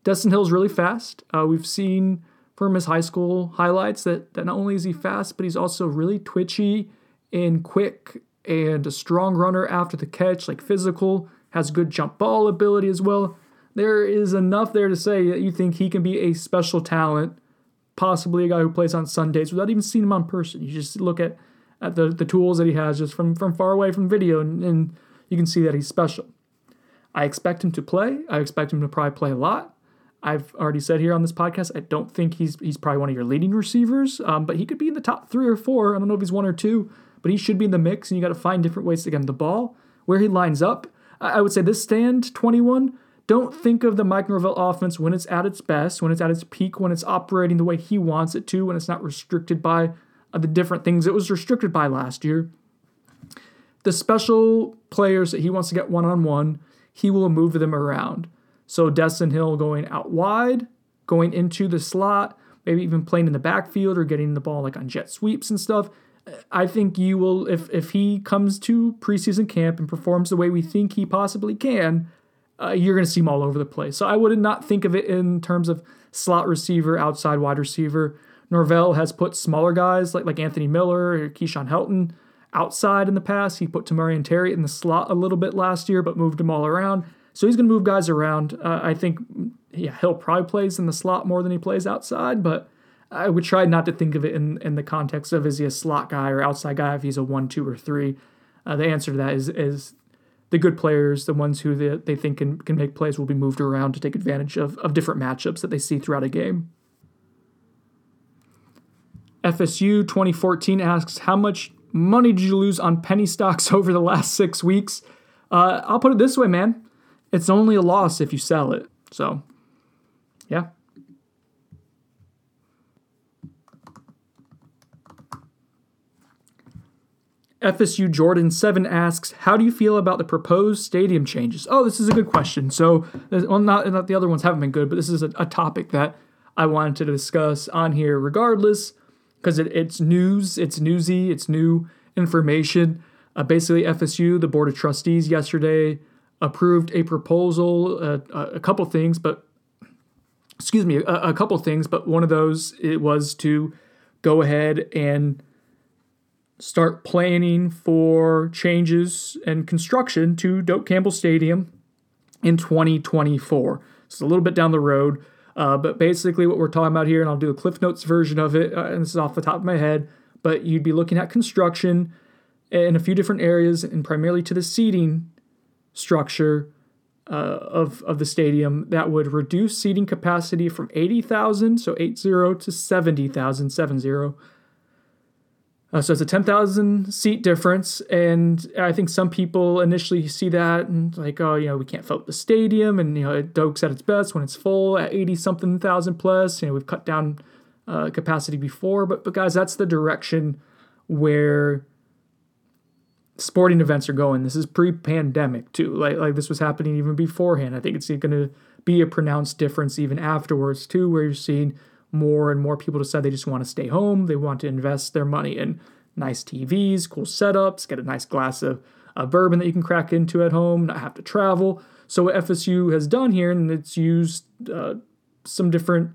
Destyn Hill's really fast. Uh, we've seen from his high school highlights that, that not only is he fast, but he's also really twitchy and quick and a strong runner after the catch, like physical, has good jump ball ability as well. There is enough there to say that you think he can be a special talent, possibly a guy who plays on Sundays without even seeing him on person. You just look at, at the, the tools that he has just from, from far away from video, and, and you can see that he's special. I expect him to play. I expect him to probably play a lot. I've already said here on this podcast, I don't think he's he's probably one of your leading receivers, um, but he could be in the top three or four. I don't know if he's one or two, but he should be in the mix, and you got to find different ways to get him the ball. Where he lines up, I would say this stand 21. Don't think of the Mike Norvell offense when it's at its best, when it's at its peak, when it's operating the way he wants it to, when it's not restricted by uh, the different things it was restricted by last year. The special players that he wants to get one on one, he will move them around. So Destyn Hill going out wide, going into the slot, maybe even playing in the backfield or getting the ball like on jet sweeps and stuff. I think you will if if he comes to preseason camp and performs the way we think he possibly can, uh, you're going to see him all over the place. So I would not think of it in terms of slot receiver, outside wide receiver. Norvell has put smaller guys like like Anthony Miller or Keyshawn Helton outside in the past. He put Tamorrion Terry in the slot a little bit last year, but moved them all around. So he's going to move guys around. Uh, I think yeah, he'll probably plays in the slot more than he plays outside, but I would try not to think of it in, in the context of is he a slot guy or outside guy if he's a one, two, or three. Uh, the answer to that is is the good players, the ones who they, they think can, can make plays, will be moved around to take advantage of, of different matchups that they see throughout a game. FSU 2014 asks, How much money did you lose on penny stocks *laughs* over the last six weeks? Uh, I'll put it this way, man it's only a loss if you sell it. So, yeah. FSU Jordan 7 asks, How do you feel about the proposed stadium changes? Oh, this is a good question. So, well, not, not the other ones haven't been good, but this is a, a topic that I wanted to discuss on here regardless, because it, it's news, it's newsy, it's new information. Uh, basically, FSU, the Board of Trustees, yesterday approved a proposal, uh, a couple things, but excuse me, a, a couple things, but one of those it was to go ahead and start planning for changes and construction to Doak Campbell Stadium in 2024. It's a little bit down the road, uh, but basically what we're talking about here, and I'll do a Cliff Notes version of it, uh, and this is off the top of my head, but you'd be looking at construction in a few different areas, and primarily to the seating structure uh, of, of the stadium that would reduce seating capacity from 80,000, so 80, to 70,000, 70. Uh, so it's a 10,000 seat difference. And I think some people initially see that and like, oh, you know, we can't fill up the stadium. And, you know, it Doak's at its best when it's full at 80 something thousand plus. You know, we've cut down uh, capacity before. But, but guys, that's the direction where sporting events are going. This is pre-pandemic too. Like like this was happening even beforehand. I think it's going to be a pronounced difference even afterwards too, where you're seeing more and more people decide they just want to stay home. They want to invest their money in nice TVs, cool setups, get a nice glass of, of bourbon that you can crack into at home, not have to travel. So what FSU has done here, and it's used uh, some different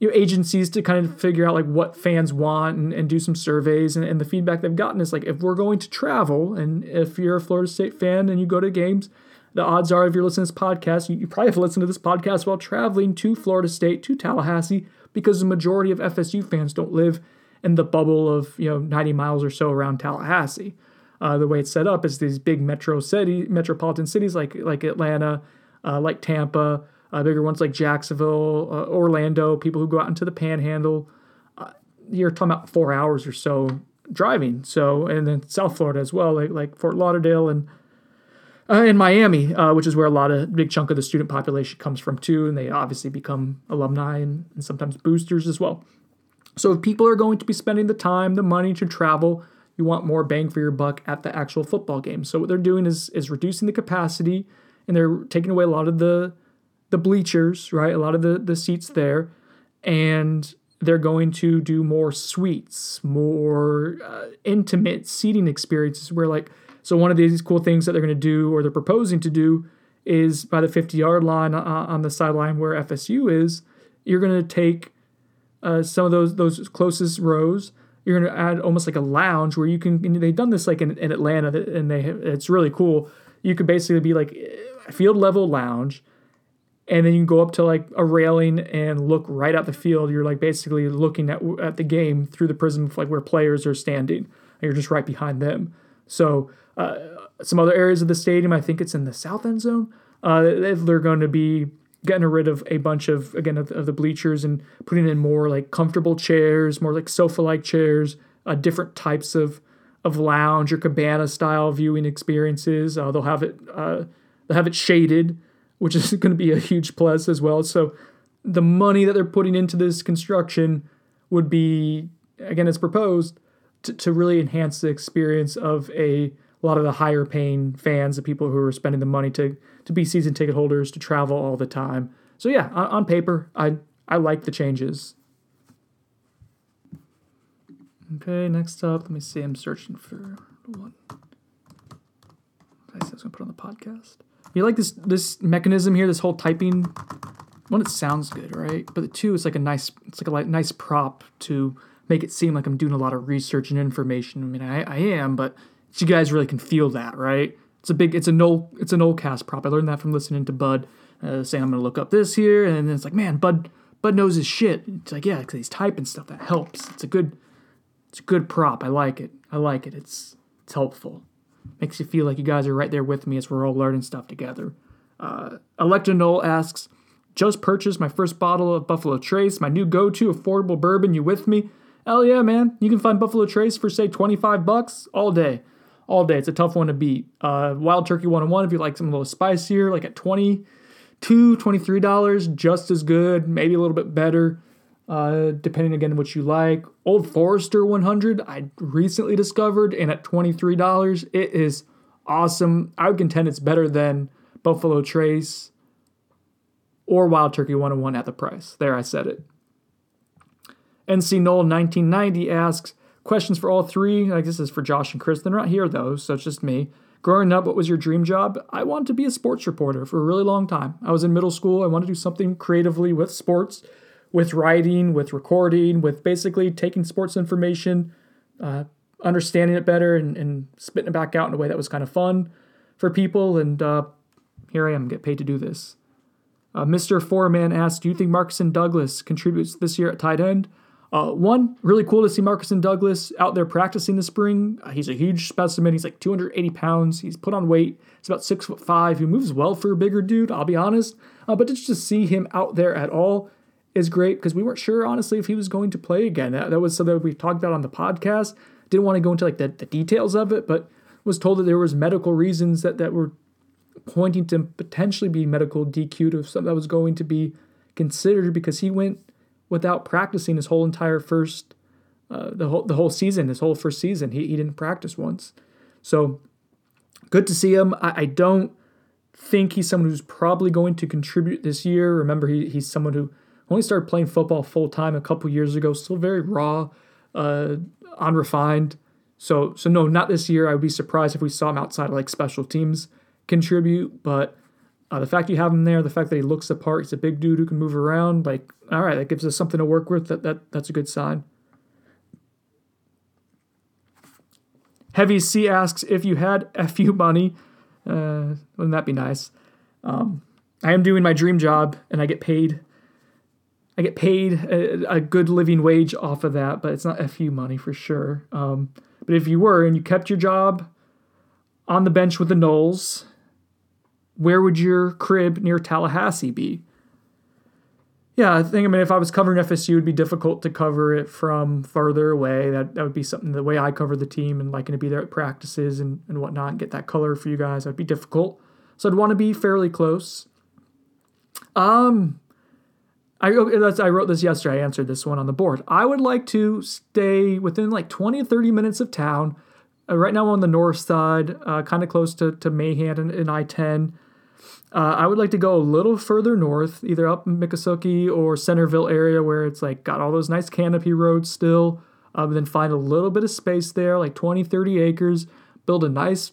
you know, agencies to kind of figure out like what fans want and, and do some surveys and, and the feedback they've gotten is like if we're going to travel and if you're a Florida State fan and you go to games, the odds are if you're listening to this podcast, you, you probably have listened to this podcast while traveling to Florida State, to Tallahassee, because the majority of FSU fans don't live in the bubble of you know 90 miles or so around Tallahassee. Uh, the way it's set up is these big metro city, metropolitan cities like like Atlanta, uh, like Tampa, uh, bigger ones like Jacksonville, uh, Orlando, people who go out into the Panhandle. Uh, you're talking about four hours or so driving. So and then South Florida as well, like like Fort Lauderdale and uh, in Miami, uh, which is where a lot of big chunk of the student population comes from too, and they obviously become alumni and, and sometimes boosters as well. So if people are going to be spending the time, the money to travel, you want more bang for your buck at the actual football game. So what they're doing is is reducing the capacity and they're taking away a lot of the the bleachers, right? A lot of the the seats there, and they're going to do more suites, more uh, intimate seating experiences where like so one of these cool things that they're going to do or they're proposing to do is by the 50 yard line uh, on the sideline where FSU is, you're going to take uh, some of those those closest rows. You're going to add almost like a lounge where you can. they've done this like in, in Atlanta, and they it's really cool. You could basically be like a field level lounge, and then you can go up to like a railing and look right out the field. You're like basically looking at at the game through the prism of like where players are standing. And you're just right behind them. So uh, some other areas of the stadium, I think it's in the south end zone. Uh, they're going to be getting rid of a bunch of again of, of, the bleachers and putting in more like comfortable chairs, more like sofa-like chairs, uh, different types of of lounge or cabana style viewing experiences. Uh, they'll have it uh, they'll have it shaded, which is *laughs* going to be a huge plus as well. So the money that they're putting into this construction would be again it's proposed to, to really enhance the experience of a a lot of the higher paying fans, the people who are spending the money to to be season ticket holders to travel all the time. So yeah, on, on paper, I I like the changes. Okay, next up, let me see. I'm searching for one. I was gonna put on the podcast. You like this this mechanism here, this whole typing. One, it sounds good, right? But the two, it's like a nice, it's like a like, nice prop to make it seem like I'm doing a lot of research and information. I mean, I, I am, but you guys really can feel that, right? It's a big, it's a no, it's an old cast prop. I learned that from listening to Bud uh, saying I'm gonna look up this here, and then it's like, man, Bud, Bud knows his shit. It's like, yeah, because he's typing stuff that helps. It's a good, it's a good prop. I like it. I like it. It's it's helpful. Makes you feel like you guys are right there with me as we're all learning stuff together. Uh, Electra Knoll asks, just purchased my first bottle of Buffalo Trace, my new go-to affordable bourbon. You with me? Hell yeah, man! You can find Buffalo Trace for say 25 bucks all day all day. It's a tough one to beat. Uh, Wild Turkey 101, if you like something a little spicier, like at 22 $23, just as good, maybe a little bit better, uh, depending again what you like. Old Forester 100, I recently discovered, and at $23, it is awesome. I would contend it's better than Buffalo Trace or Wild Turkey 101 at the price. There, I said it. NC Knoll 1990 asks, Questions for all three. Like this is for Josh and Chris. They're not here though, so it's just me. Growing up, what was your dream job? I wanted to be a sports reporter for a really long time. I was in middle school. I wanted to do something creatively with sports, with writing, with recording, with basically taking sports information, uh, understanding it better, and, and, spitting it back out in a way that was kind of fun for people. And uh, here I am, get paid to do this. Uh, Mr. Foreman asked, Do you think Markeston Douglas contributes this year at tight end? Uh, one, really cool to see Markeston Douglas out there practicing this spring. Uh, he's a huge specimen. He's like 280 pounds. He's put on weight. He's about six foot five. He moves well for a bigger dude, I'll be honest. Uh, but just to see him out there at all is great because we weren't sure, honestly, if he was going to play again. That, that was something we've talked about on the podcast. Didn't want to go into like the, the details of it, but was told that there was medical reasons that, that were pointing to potentially be medical DQ of something that was going to be considered because he went without practicing his whole entire first uh, the whole the whole season, his whole first season. He he didn't practice once. So good to see him. I, I don't think he's someone who's probably going to contribute this year. Remember, he, he's someone who only started playing football full time a couple years ago, still very raw, uh, unrefined. So so no, not this year. I would be surprised if we saw him outside of like special teams contribute, but uh, the fact you have him there, the fact that he looks the part, he's a big dude who can move around. Like, all right, that gives us something to work with. That that that's a good sign. Heavy C asks if you had fu money, uh, wouldn't that be nice? Um, I am doing my dream job, and I get paid. I get paid a, a, good living wage off of that, but it's not fu money for sure. Um, but if you were and you kept your job on the bench with the Noles where would your crib near Tallahassee be? yeah, I think I mean if I was covering FSU, it'd be difficult to cover it from further away. That that would be something the way I cover the team and liking to be there at practices and, and whatnot and get that color for you guys. That'd be difficult. So I'd want to be fairly close. Um I, I wrote this yesterday. I answered this one on the board. I would like to stay within like 20 or 30 minutes of town. Uh, right now, I'm on the north side, uh, kind of close to, to Mahan and, and I 10. Uh, I would like to go a little further north, either up Miccosukee or Centerville area where it's like got all those nice canopy roads still. Um, then find a little bit of space there, like 20, 30 acres. Build a nice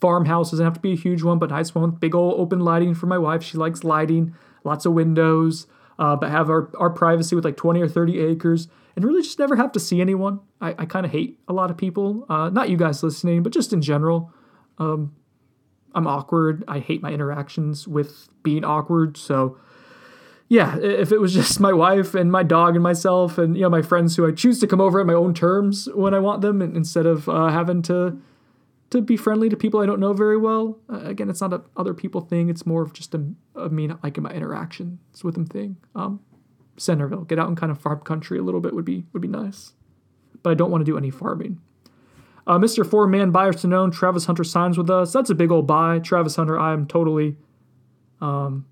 farmhouse. Doesn't have to be a huge one, but nice one. Big old open lighting for my wife. She likes lighting. Lots of windows uh, but have our, our privacy with like 20 or 30 acres and really just never have to see anyone. I, I kind of hate a lot of people, uh, not you guys listening, but just in general. Um, I'm awkward. I hate my interactions with being awkward. So, yeah, if it was *laughs* just my wife and my dog and myself and you know my friends who I choose to come over at my own terms when I want them, instead of uh, having to to be friendly to people I don't know very well. Uh, again, it's not a other people thing. It's more of just a, a me not liking my interactions with them thing. Um, Centerville, get out in kind of farm country a little bit would be would be nice, but I don't want to do any farming. Uh, Mr. Four Man Buyer to known Travis Hunter signs with us. That's a big old buy. Travis Hunter, I am totally. Um,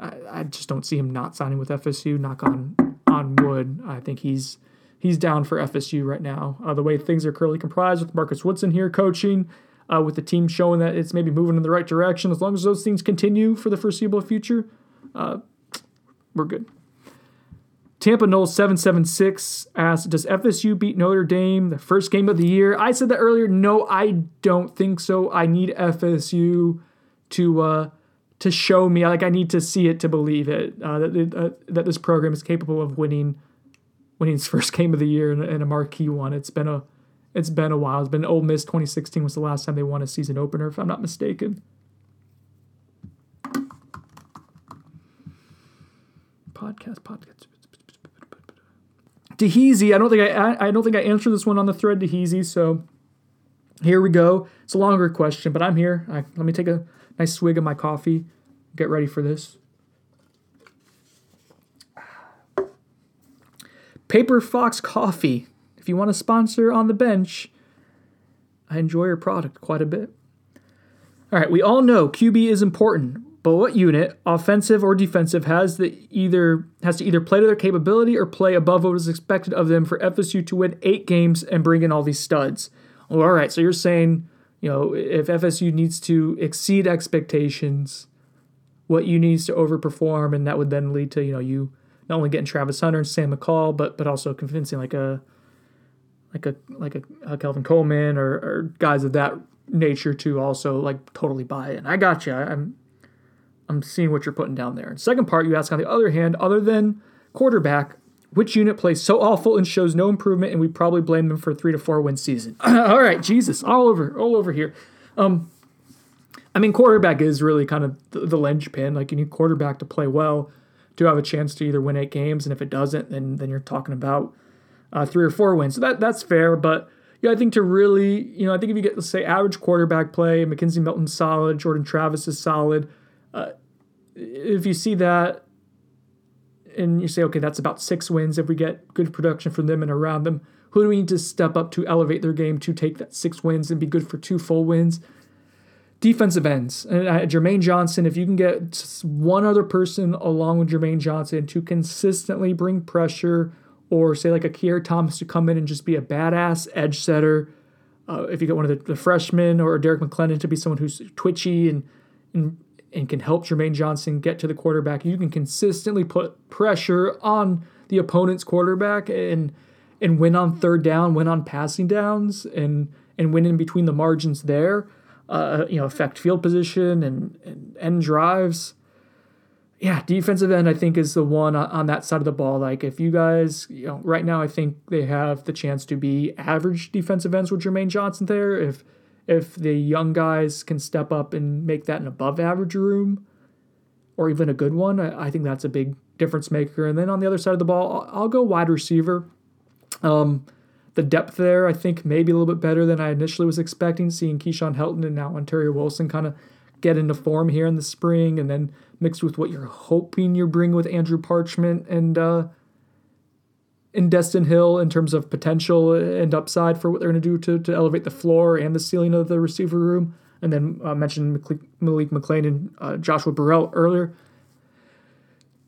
I, I just don't see him not signing with FSU. Knock on on wood. I think he's he's down for FSU right now. Uh, the way things are currently comprised with Marcus Woodson here coaching, uh, with the team showing that it's maybe moving in the right direction. As long as those things continue for the foreseeable future, uh, we're good. Tampa Knowles 776 asks, Does FSU beat Notre Dame the first game of the year? I said that earlier. No, I don't think so. I need FSU to uh, to show me. Like I need to see it to believe it. Uh, that uh, that this program is capable of winning winning its first *laughs* game of the year and a marquee one. It's been a it's been a while. It's been Ole Miss 2016 was the last time they won a season opener, if I'm not mistaken. Podcast, podcast. Deheezy, I don't think I I don't think I answered this one on the thread, Deheezy. So here we go. It's a longer question, but I'm here. I, let me take a nice swig of my coffee. Get ready for this. Paper Fox Coffee. If you want to sponsor on the bench, I enjoy your product quite a bit. All right, we all know QB is important, but what unit, offensive or defensive, has the either has to either play to their capability or play above what is expected of them for FSU to win eight games and bring in all these studs? Well, all right, so you're saying, you know, if FSU needs to exceed expectations, what you needs to overperform, and that would then lead to you know you not only getting Travis Hunter and Sam McCall, but but also convincing like a like a like a, a Kelvin Coleman or, or guys of that nature to also like totally buy in. I got you. I'm I'm seeing what you're putting down there. And second part, you ask on the other hand, other than quarterback, which unit plays so awful and shows no improvement, and we probably blame them for three to four win season. *clears throat* all right, Jesus, all over, all over here. Um, I mean, quarterback is really kind of the, the linchpin. Like you need quarterback to play well to have a chance to either win eight games, and if it doesn't, then then you're talking about uh, three or four wins. So that that's fair, but yeah, I think to really, you know, I think if you get let's say average quarterback play, McKenzie Milton's solid, Jordan Travis is solid. Uh, if you see that, and you say, okay, that's about six wins if we get good production from them and around them. Who do we need to step up to elevate their game to take that six wins and be good for two full wins? defensive ends. And uh, Jermaine Johnson, if you can get one other person along with Jermaine Johnson to consistently bring pressure, or say like a Keir Thomas to come in and just be a badass edge setter. Uh, if you get one of the, the, freshmen or Derrick McLendon to be someone who's twitchy and, and and can help Jermaine Johnson get to the quarterback, you can consistently put pressure on the opponent's quarterback and and win on third down, win on passing downs, and and win in between the margins there uh, you know, affect field position and, and end drives. Yeah, defensive end, I think, is the one on that side of the ball. Like, if you guys, you know, right now, I think they have the chance to be average defensive ends with Jermaine Johnson there. If if the young guys can step up and make that an above average room or even a good one, I, I think that's a big difference maker. And then on the other side of the ball, I'll, I'll go wide receiver. Um, the depth there, I think, maybe a little bit better than I initially was expecting, seeing Keyshawn Helton and now Ontario Wilson kind of get into form here in the spring, and then mixed with what you're hoping you bring with Andrew Parchment and uh, in Destyn Hill in terms of potential and upside for what they're going to do to to elevate the floor and the ceiling of the receiver room. And then uh, mentioned Malik McClain and uh, Joshua Burrell earlier.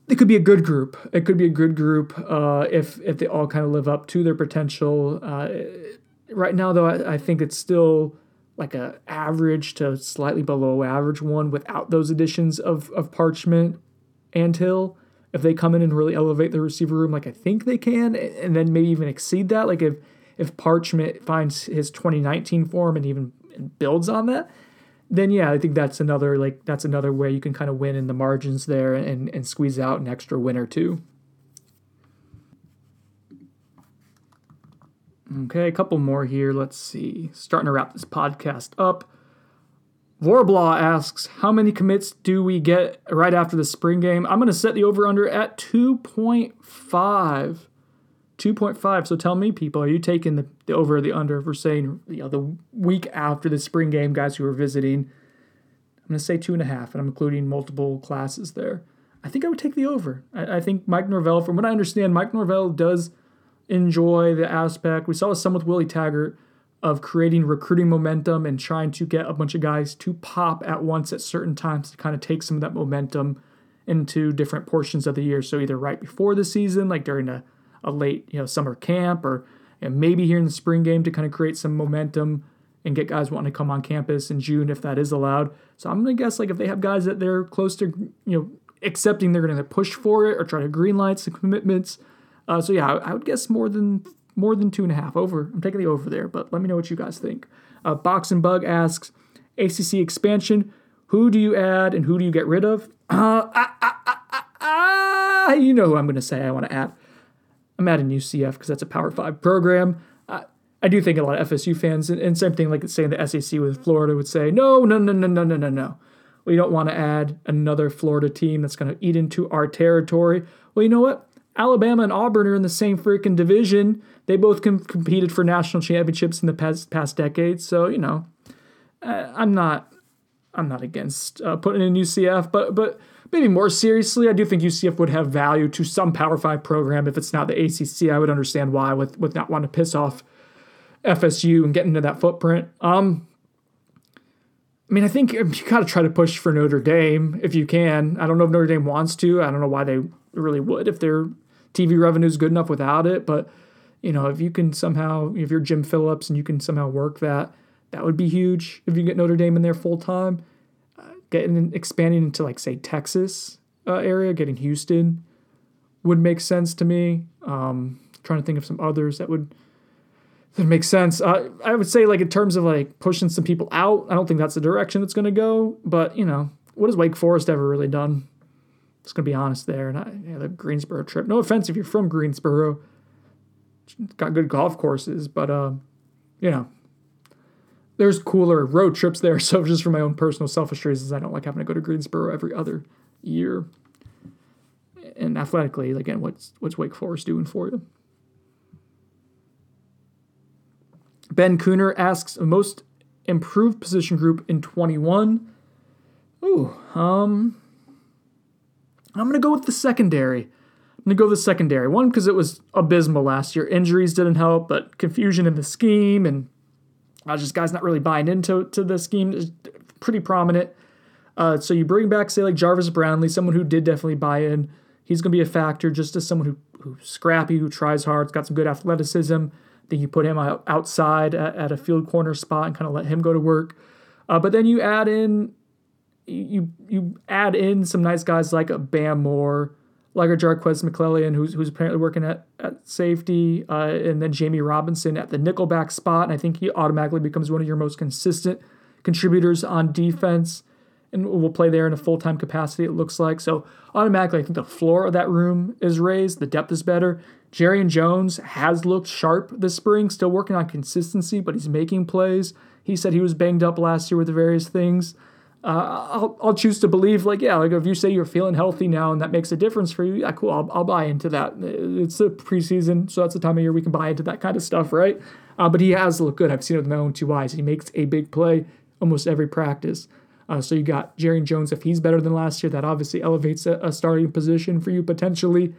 It could be a good group. It could be a good group uh, if if they all kind of live up to their potential. Uh, right now, though, I, I think it's still like a average to slightly below average one without those additions of of Parchment and Hill. If they come in and really elevate the receiver room, like I think they can, and then maybe even exceed that, like if if Parchment finds his 2019 form and even builds on that, then yeah, I think that's another like that's another way you can kind of win in the margins there and and squeeze out an extra win or two. Okay, a couple more here. Let's see. Starting to wrap this podcast up. Vorblaw asks, how many commits do we get right after the spring game? I'm going to set the over under at 2.5. 2.5. So tell me, people, are you taking the, the over or the under? We're saying you know, the week after the spring game, guys who are visiting, I'm going to say two and a half, and I'm including multiple classes there. I think I would take the over. I, I think Mike Norvell, from what I understand, Mike Norvell does enjoy the aspect. We saw some with Willie Taggart of creating recruiting momentum and trying to get a bunch of guys to pop at once at certain times to kind of take some of that momentum into different portions of the year. So either right before the season, like during a, a late you know summer camp, or know, maybe here in the spring game to kind of create some momentum and get guys wanting to come on campus in June if that is allowed. So I'm gonna guess like if they have guys that they're close to you know accepting they're gonna push for it or try to green light some commitments. Uh, so yeah, I, I would guess more than more than two and a half over. I'm taking the over there, but let me know what you guys think. Uh, Box and Bug asks ACC expansion. Who do you add and who do you get rid of? Uh, *clears throat* ah, ah, ah, you know who I'm going to say I want to add. I'm adding UCF because that's a Power Five program. I do think a lot of FSU fans, and, and same thing like saying the SEC with Florida would say, no, no, no, no, no, no, no, no. We don't want to add another Florida team that's going to eat into our territory. Well, you know what? Alabama and Auburn are in the same freaking division. They both com- competed for national championships in the past past decades. So you know, uh, I'm not I'm not against uh, putting in UCF, but but maybe more seriously, I do think UCF would have value to some Power Five program if it's not the ACC. I would understand why with with not wanting to piss off FSU and get into that footprint. Um, I mean, I think you got to try to push for Notre Dame if you can. I don't know if Notre Dame wants to. I don't know why they really would if they're TV revenue is good enough without it. But you know, if you can somehow, if you're Jim Phillips and you can somehow work that, that would be huge. If you get Notre Dame in there full time, uh, getting expanding into like say Texas uh, area, getting Houston would make sense to me. Um, trying to think of some others that would that make sense. Uh, I would say like in terms of like pushing some people out, I don't think that's the direction that's going to go. But you know, what has Wake Forest ever really done? Just gonna be honest there. And I, yeah, the Greensboro trip. No offense if you're from Greensboro. Got good golf courses, but uh, you know, there's cooler road trips there. *laughs* So just for my own personal selfish reasons, I don't like having to go to Greensboro every other year. And athletically, again, what's what's Wake Forest doing for you? Ben Cooner asks most improved position group in 21. Ooh, um, I'm to go with the secondary. I'm going to go with the secondary. One, because it was abysmal last year. Injuries didn't help, but confusion in the scheme and uh, just guys not really buying into to the scheme is pretty prominent. Uh, so you bring back, say, like Jarvis Brownlee, someone who did definitely buy in. He's going to be a factor just as someone who, who's scrappy, who tries hard, has got some good athleticism. I think you put him outside at, at a field corner spot and kind of let him go to work. Uh, but then you add in you you add in some nice guys like a Bam Moore, like Jarques McClellion, who's who's apparently working at, at safety, uh, and then Jammie Robinson at the nickelback spot. And I think he automatically becomes one of your most consistent contributors on defense and will play there in a full time capacity, it looks like. So automatically, I think the floor of that room is raised, the depth is better. Jarrian Jones has looked sharp this spring, still working on consistency, but he's making plays. He said he was banged up last year with the various things uh, I'll, I'll choose to believe like yeah like if you say you're feeling healthy now and that makes a difference for you yeah cool I'll, I'll buy into that. It's the preseason so that's the time of year we can buy into that kind of stuff right? Uh, but he has looked good. I've seen it with my own two eyes. He makes a big play almost every practice. Uh, so you got Jarrian Jones. If he's better than last year, that obviously elevates a, a starting position for you potentially.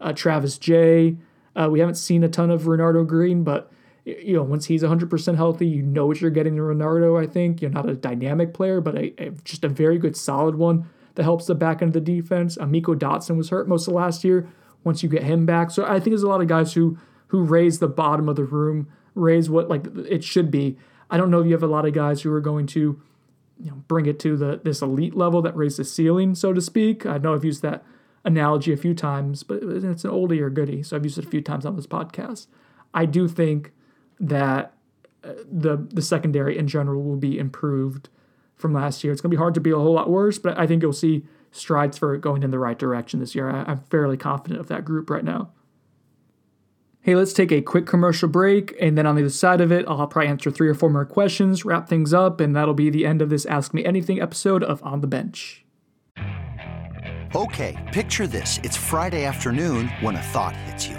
Uh, Travis Jay Uh, we haven't seen a ton of Renardo Green, but you know once he's 100% healthy, you know what you're getting in Renardo. I think you're not a dynamic player, but a, a, just a very good, solid one that helps the back end of the defense. Amiko Dotson was hurt most of last year. Once you get him back, so I think there's a lot of guys who who raise the bottom of the room, raise what like it should be. I don't know if you have a lot of guys who are going to you know bring it to the this elite level that raise the ceiling, so to speak. I know I've used that analogy a few times, but it's an oldie or goodie, so I've used it a few times on this podcast. I do think that uh, the the secondary in general will be improved from last year. It's going to be hard to be a whole lot worse, but I think you'll see strides for it going in the right direction this year. I, I'm fairly confident of that group right now. Hey, let's take a quick commercial break, and then on the other side of it, I'll probably answer three or four more questions, wrap things up, and that'll be the end of this Ask Me Anything episode of On the Bench. Okay, picture this. It's Friday afternoon when a thought hits you.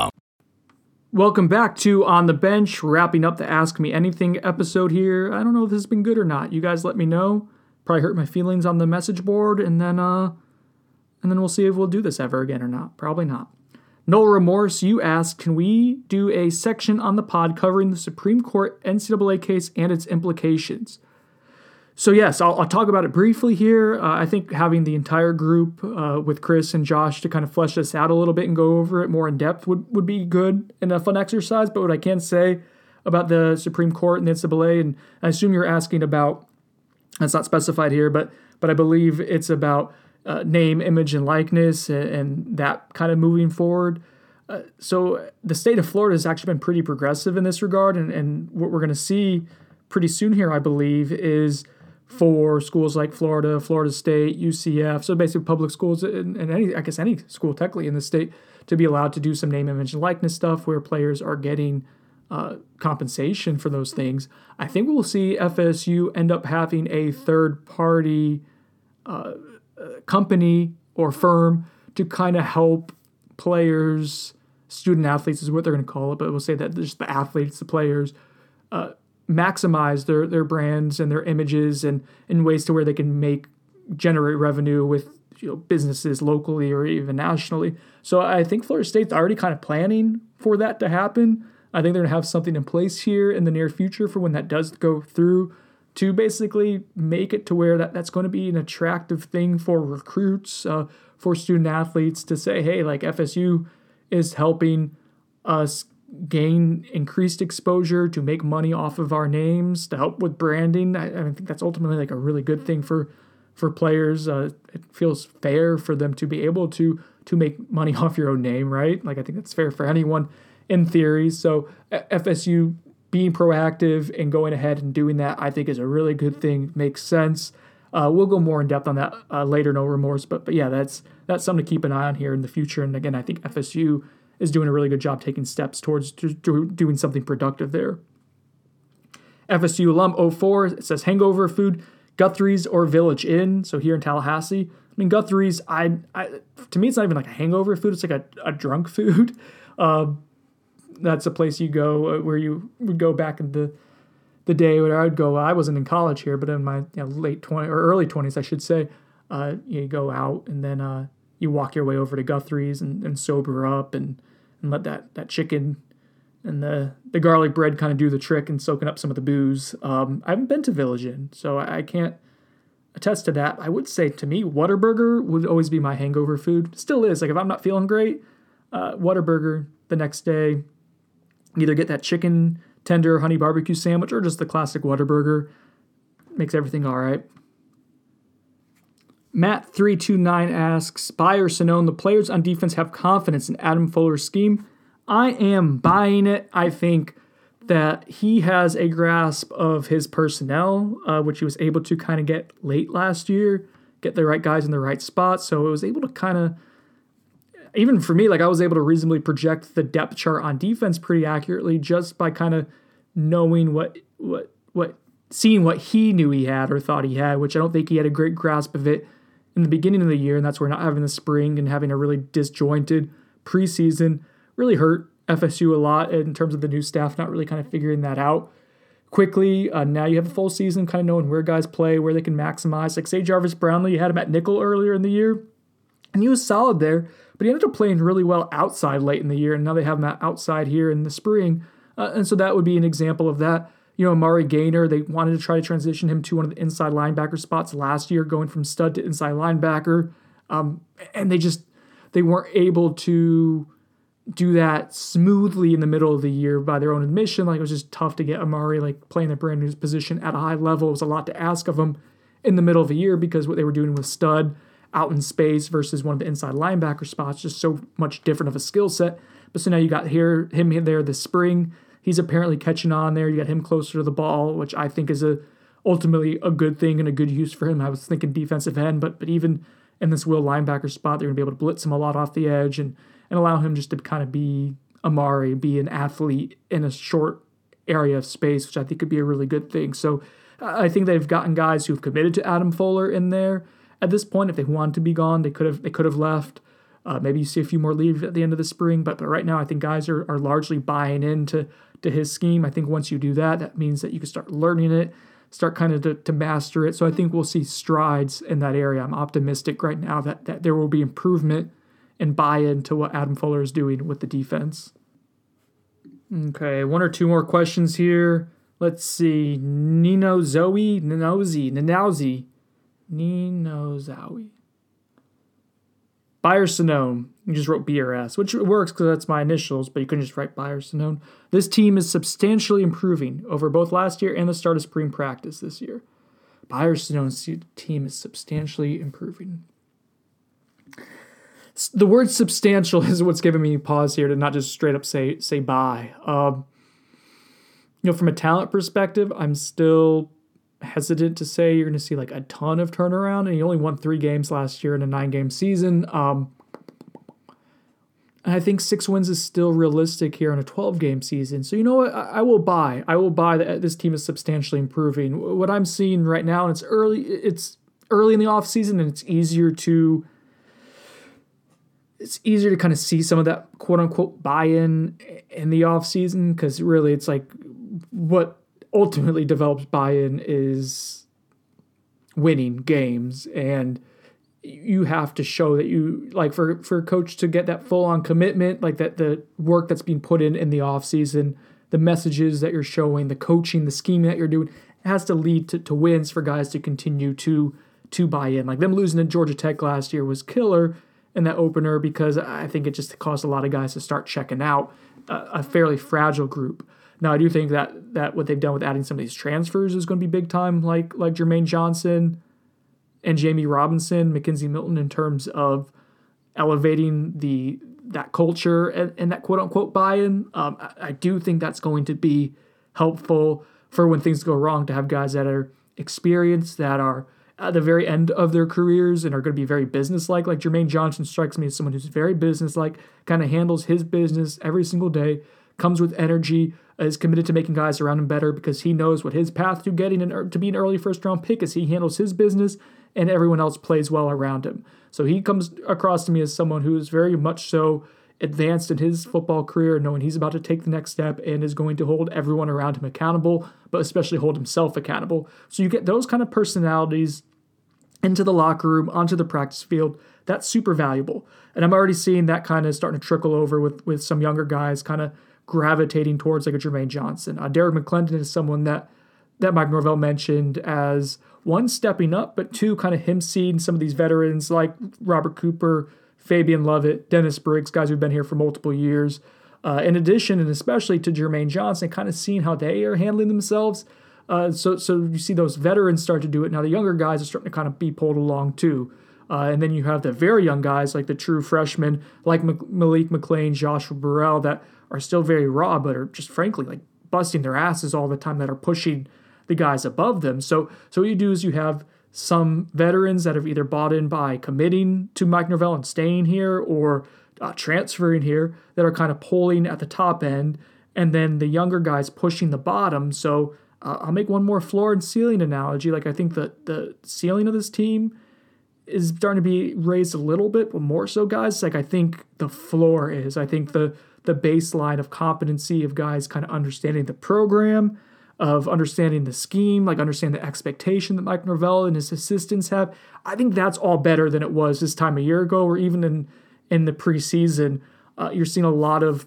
Welcome back to On the Bench, wrapping up the Ask Me Anything episode here. I don't know if this has been good or not. You guys let me know. Probably hurt my feelings on the message board, and then uh and then we'll see if we'll do this ever again or not. Probably not. No remorse, you ask, can we do a section on the pod covering the Supreme Court NCAA case and its implications? So, yes, I'll, I'll, talk about it briefly here. Uh, I think having the entire group uh, with Chris and Josh to kind of flesh this out a little bit and go over it more in depth would, would be good and a fun exercise. But what I can say about the Supreme Court and the NCAA, and I assume you're asking about, that's not specified here, but but I believe it's about uh, name, image, and likeness and, and, that kind of moving forward. Uh, so the state of Florida has actually been pretty progressive in this regard, and, and what we're going to see pretty soon here, I believe, is – for schools like Florida, Florida State, UCF, so basically public schools and, any, I guess any school technically in the state to be allowed to do some name, image, and likeness stuff where players are getting uh, compensation for those things. I think we'll see FSU end up having a third party uh, company or firm to kind of help players, student athletes is what they're going to call it, but we'll say that just the athletes, the players, uh, maximize their their brands and their images and in ways to where they can make generate revenue with you know businesses locally or even nationally. So I think Florida State's already kind of planning for that to happen. I think they're gonna have something in place here in the near future for when that does go through to basically make it to where that, that's going to be an attractive thing for recruits, uh, for student athletes to say, hey, like FSU is helping us gain increased exposure, to make money off of our names, to help with branding. I, I think that's ultimately like a really good thing for for players. Uh, it feels fair for them to be able to to make money *laughs* off your own name, right? Like I think that's fair for anyone in theory. So FSU being proactive and going ahead and doing that, I think is a really good thing. Makes sense. Uh, we'll go more in depth on that uh, later. No remorse, but but yeah, that's that's something to keep an eye on here in the future. And again, I think FSU is doing a really good job taking steps towards doing something productive there. FSU alum 04 it says hangover food, Guthrie's or Village Inn. So here in Tallahassee, I mean Guthrie's. I, I to me it's not even like a hangover food. It's like a, a drunk *laughs* food. Uh, that's a place you go uh, where you would go back in the the day where I'd go. I wasn't in college here, but in my you know, late 20 or early 20s, I should say. Uh, you go out and then uh, you walk your way over to Guthrie's and, and sober up and and let that that chicken and the the garlic bread kind of do the trick and soaking up some of the booze. Um, I haven't been to Village Inn, so I, I can't attest to that. I would say to me, Whataburger would always be my hangover food. Still is. Like if I'm not feeling great, uh, Whataburger the next day. Either get that chicken tender honey barbecue sandwich or just the classic Whataburger. Makes everything all right. Matt329 asks, Buy or the players on defense have confidence in Adam Fuller's scheme. I am buying it. I think that he has a grasp of his personnel, uh, which he was able to kind of get late last year, get the right guys in the right spots. So it was able to kind of, even for me, like I was able to reasonably project the depth chart on defense pretty accurately just by kind of knowing what what what seeing what he knew he had or thought he had, which I don't think he had a great grasp of it in the beginning of the year, and that's where not having the spring and having a really disjointed preseason really hurt FSU a lot in terms of the new staff not really kind of figuring that out quickly. Uh, now you have a full season, kind of knowing where guys play, where they can maximize. Like say Jarvis Brownlee, you had him at nickel earlier in the year, and he was solid there, but he ended up playing really well outside late in the year, and now they have him outside here in the spring, uh, and so that would be an example of that. You know, Amari Gainer, they wanted to try to transition him to one of the inside linebacker spots last year, going from stud to inside linebacker, um, and they just they weren't able to do that smoothly in the middle of the year by their own admission. Like it was just tough to get Amari like playing a brand new position at a high level. It was a lot to ask of him in the middle of the year because what they were doing with stud out in space versus one of the inside linebacker spots, just so much different of a skill set. But so now you got here him there this spring. He's apparently catching on there. You got him closer to the ball, which I think is a ultimately a good thing and a good use for him. I was thinking defensive end, but but even in this will linebacker spot, they're gonna be able to blitz him a lot off the edge and and allow him just to kind of be Amari, be an athlete in a short area of space, which I think could be a really good thing. So I think they've gotten guys who've committed to Adam Fuller in there. At this point, if they wanted to be gone, they could have they could have left. Uh, maybe you see a few more leave at the end of the spring, but but right now I think guys are, are largely buying into to his scheme. I think once you do that, that means that you can start learning it, start kind of to, to master it. So I think we'll see strides in that area. I'm optimistic right now that, that there will be improvement and buy into what Adam Fuller is doing with the defense. Okay, one or two more questions here. Let's see. Nino Zoe, Ninozi, Ninauzi, Nino Zowie. Buyer Sonnone. You just wrote BRS, which works because that's my initials, but you couldn't just write Buyer Sonnone. This team is substantially improving over both last year and the start of spring practice this year. Buyer Sonnone's team is substantially improving the word substantial *laughs* is what's giving me pause here to not just straight up say say buy. Um, you know, from a talent perspective, I'm still hesitant to say you're going to see like a ton of turnaround. And he only won three games last year in a nine game season. Um, and I think six wins is still realistic here in a 12 game season. So, you know what? I, I will buy. I will buy that this team is substantially improving. What I'm seeing right now, and it's early, it's early in the offseason and it's easier to it's easier to kind of see some of that quote unquote buy-in in the off season because really it's like what ultimately develops buy-in is winning games and you have to show that you like for for a coach to get that full on commitment like that the work that's being put in in the off season the messages that you're showing the coaching the scheme that you're doing has to lead to, to wins for guys to continue to to buy in like them losing to georgia tech last year was killer in that opener because I think it just caused a lot of guys to start checking out a, a fairly fragile group. Now I do think that that what they've done with adding some of these transfers is going to be big time, like like Jermaine Johnson and Jammie Robinson, McKenzie Milton, in terms of elevating the that culture and, and that quote unquote buy-in. Um, I, I do think that's going to be helpful for when things go wrong to have guys that are experienced, that are at the very end of their careers and are going to be very businesslike. Like Like Jermaine Johnson strikes me as someone who's very businesslike, kind of handles his business every single day, comes with energy, is committed to making guys around him better because he knows what his path to getting an, er, to be an early first round pick is. He handles his business and everyone else plays well around him. So he comes across to me as someone who is very much so advanced in his football career, knowing he's about to take the next step and is going to hold everyone around him accountable, but especially hold himself accountable. So you get those kind of personalities into the locker room, onto the practice field. That's super valuable. And I'm already seeing that kind of starting to trickle over with, with some younger guys kind of gravitating towards like a Jermaine Johnson. Uh, Derrick McLendon is someone that that Mike Norvell mentioned as one, stepping up, but two, kind of him seeing some of these veterans like Robert Cooper, Fabian Lovett, Dennis Briggs, guys who've been here for multiple years. Uh, in addition, and especially to Jermaine Johnson, kind of seeing how they are handling themselves. Uh, so, so you see those veterans start to do it. Now the younger guys are starting to kind of be pulled along too. Uh, and then you have the very young guys like the true freshmen, like Malik McClain, Joshua Burrell, that are still very raw, but are just frankly like busting their asses all the time that are pushing the guys above them. So so what you do is you have some veterans that have either bought in by committing to Mike Norvell and staying here or uh, transferring here that are kind of pulling at the top end, and then the younger guys pushing the bottom. So uh, I'll make one more floor and ceiling analogy. Like I think the the ceiling of this team is starting to be raised a little bit, but more so, guys. Like I think the floor is. I think the the baseline of competency of guys kind of understanding the program, of understanding the scheme, like understand the expectation that Mike Norvell and his assistants have. I think that's all better than it was this time a year ago, or even in in the preseason. Uh, you're seeing a lot of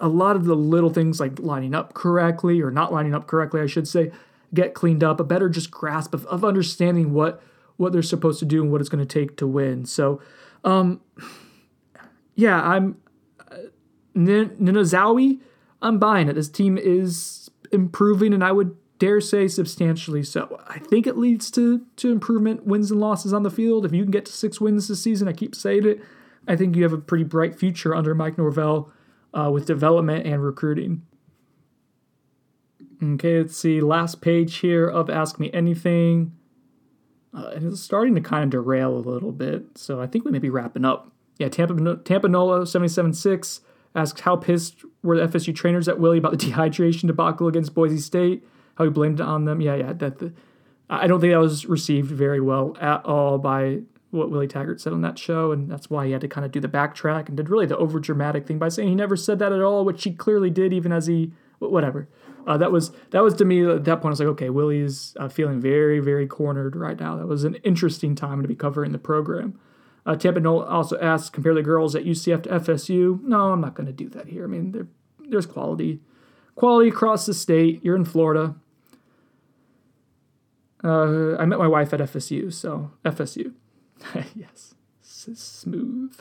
a lot of the little things like lining up correctly or not lining up correctly, I should say, get cleaned up. A better just grasp of, of understanding what what they're supposed to do and what it's going to take to win. So, um, yeah, I'm Ninazawi, I'm buying it. This team is improving, and I would dare say substantially so. I think it leads to to improvement, wins and losses on the field. If you can get to six wins this season, I keep saying it. I think you have a pretty bright future under Mike Norvell uh, with development and recruiting. Okay, let's see. Last page here of Ask Me Anything. Uh, and it's starting to kind of derail a little bit, so I think we may be wrapping up. Yeah, Tampa Tampa Nola 77.6 asks how pissed were the FSU trainers at Willie about the *laughs* dehydration debacle against Boise State, how he blamed it on them. Yeah, yeah, that the, I don't think that was received very well at all by what Willie Taggart said on that show, and that's why he had to kind of do the backtrack and did really the over dramatic thing by saying he never said that at all, which he clearly did, even as he whatever. Uh, that was that was to me at that point. I was like, okay, Willie's uh, feeling very very cornered right now. That was an interesting time to be covering the program. Uh, Tampa also asks, compare the girls at UCF to FSU. No, I'm not going to do that here. I mean, there's quality, quality across the state. You're in Florida. Uh, I met my wife at FSU, so FSU. *laughs* yes, smooth.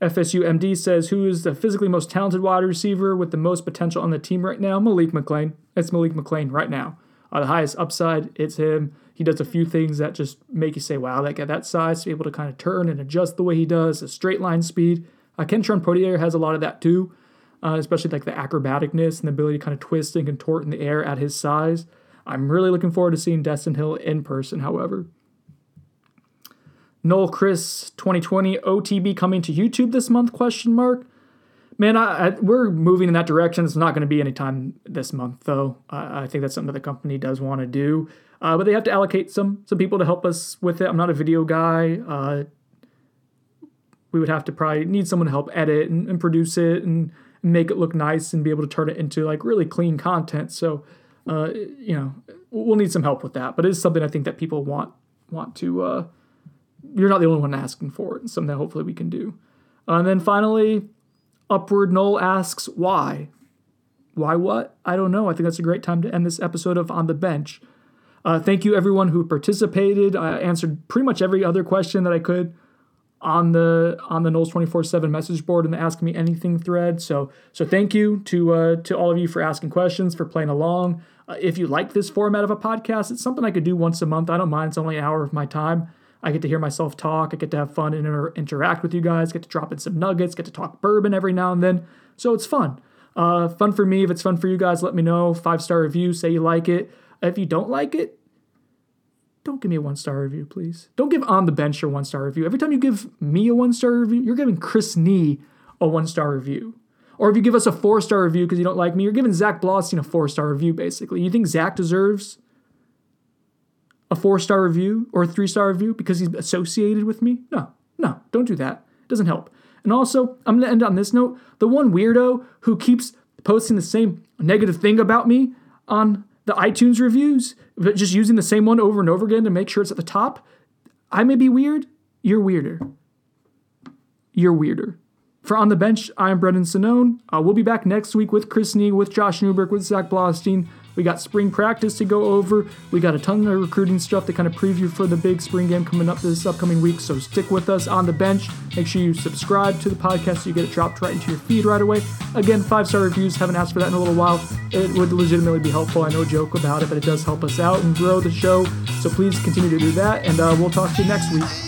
FSU MD says, Who is the physically most talented wide receiver with the most potential on the team right now? Malik McClain. It's Malik McClain right now. Uh, the highest upside, it's him. He does a few things that just make you say, wow, that guy that size, to be able to kind of turn and adjust the way he does, a straight line speed. Uh, Kentron Poitier has a lot of that too, uh, especially like the acrobaticness and the ability to kind of twist and contort in the air at his size. I'm really looking forward to seeing Destyn Hill in person, however. Noel Chris 2020 OTB coming to YouTube this month? Question mark. Man, I, I, we're moving in that direction. It's not going to be anytime this month, though. I think that's something that the company does want to do, uh, but they have to allocate some some people to help us with it. I'm not a video guy. Uh, we would have to probably need someone to help edit and, and, produce it and make it look nice and be able to turn it into like really clean content. So, uh, you know, we'll need some help with that. But it is something I think that people want want to uh, you're not the only one asking for it. It's something that hopefully we can do. Uh, and then finally, Upward Noel asks, why? Why what? I don't know. I think that's a great time to end this episode of On the Bench. Uh, thank you, everyone who participated. I answered pretty much every other question that I could on the on the Noles 24/7 message board and the Ask Me Anything thread. So so thank you to uh, to all of you for asking questions, for playing along. Uh, if you like this format of a podcast, it's something I could do once a month. I don't mind. It's only an hour of my time. I get to hear myself talk. I get to have fun and inter- interact with you guys. Get to drop in some nuggets. Get to talk bourbon every now and then. So it's fun. Uh, fun for me. If it's fun for you guys, let me know. Five star review. Say you like it. If you don't like it, don't give me a one star review, please. Don't give on the bench a one star review. Every time you give me a one star review, you're giving Chris Nee a one star review. Or if you give us a four star review because you don't like me, you're giving Zach Blostein a four star review, basically. You think Zach deserves a four star review or a three star review because he's associated with me. No, no, don't do that. It doesn't help. And also, I'm going to end on this note the one weirdo who keeps posting the same negative thing about me on the iTunes reviews, but just using the same one over and over again to make sure it's at the top. I may be weird. You're weirder. You're weirder. For On the Bench, I'm Brendan Sonnone. Uh, we'll be back next week with Chris Nee, with Josh Newberg, with Zach Blostein, We got spring practice to go over. We got a ton of recruiting stuff to kind of preview for the big spring game coming up this upcoming week. So stick with us on the bench. Make sure you subscribe to the podcast so you get it dropped right into your feed right away. Again, five star reviews. Haven't asked for that in a little while. It would legitimately be helpful. I know joke about it, but it does help us out and grow the show. So please continue to do that. And uh, we'll talk to you next week.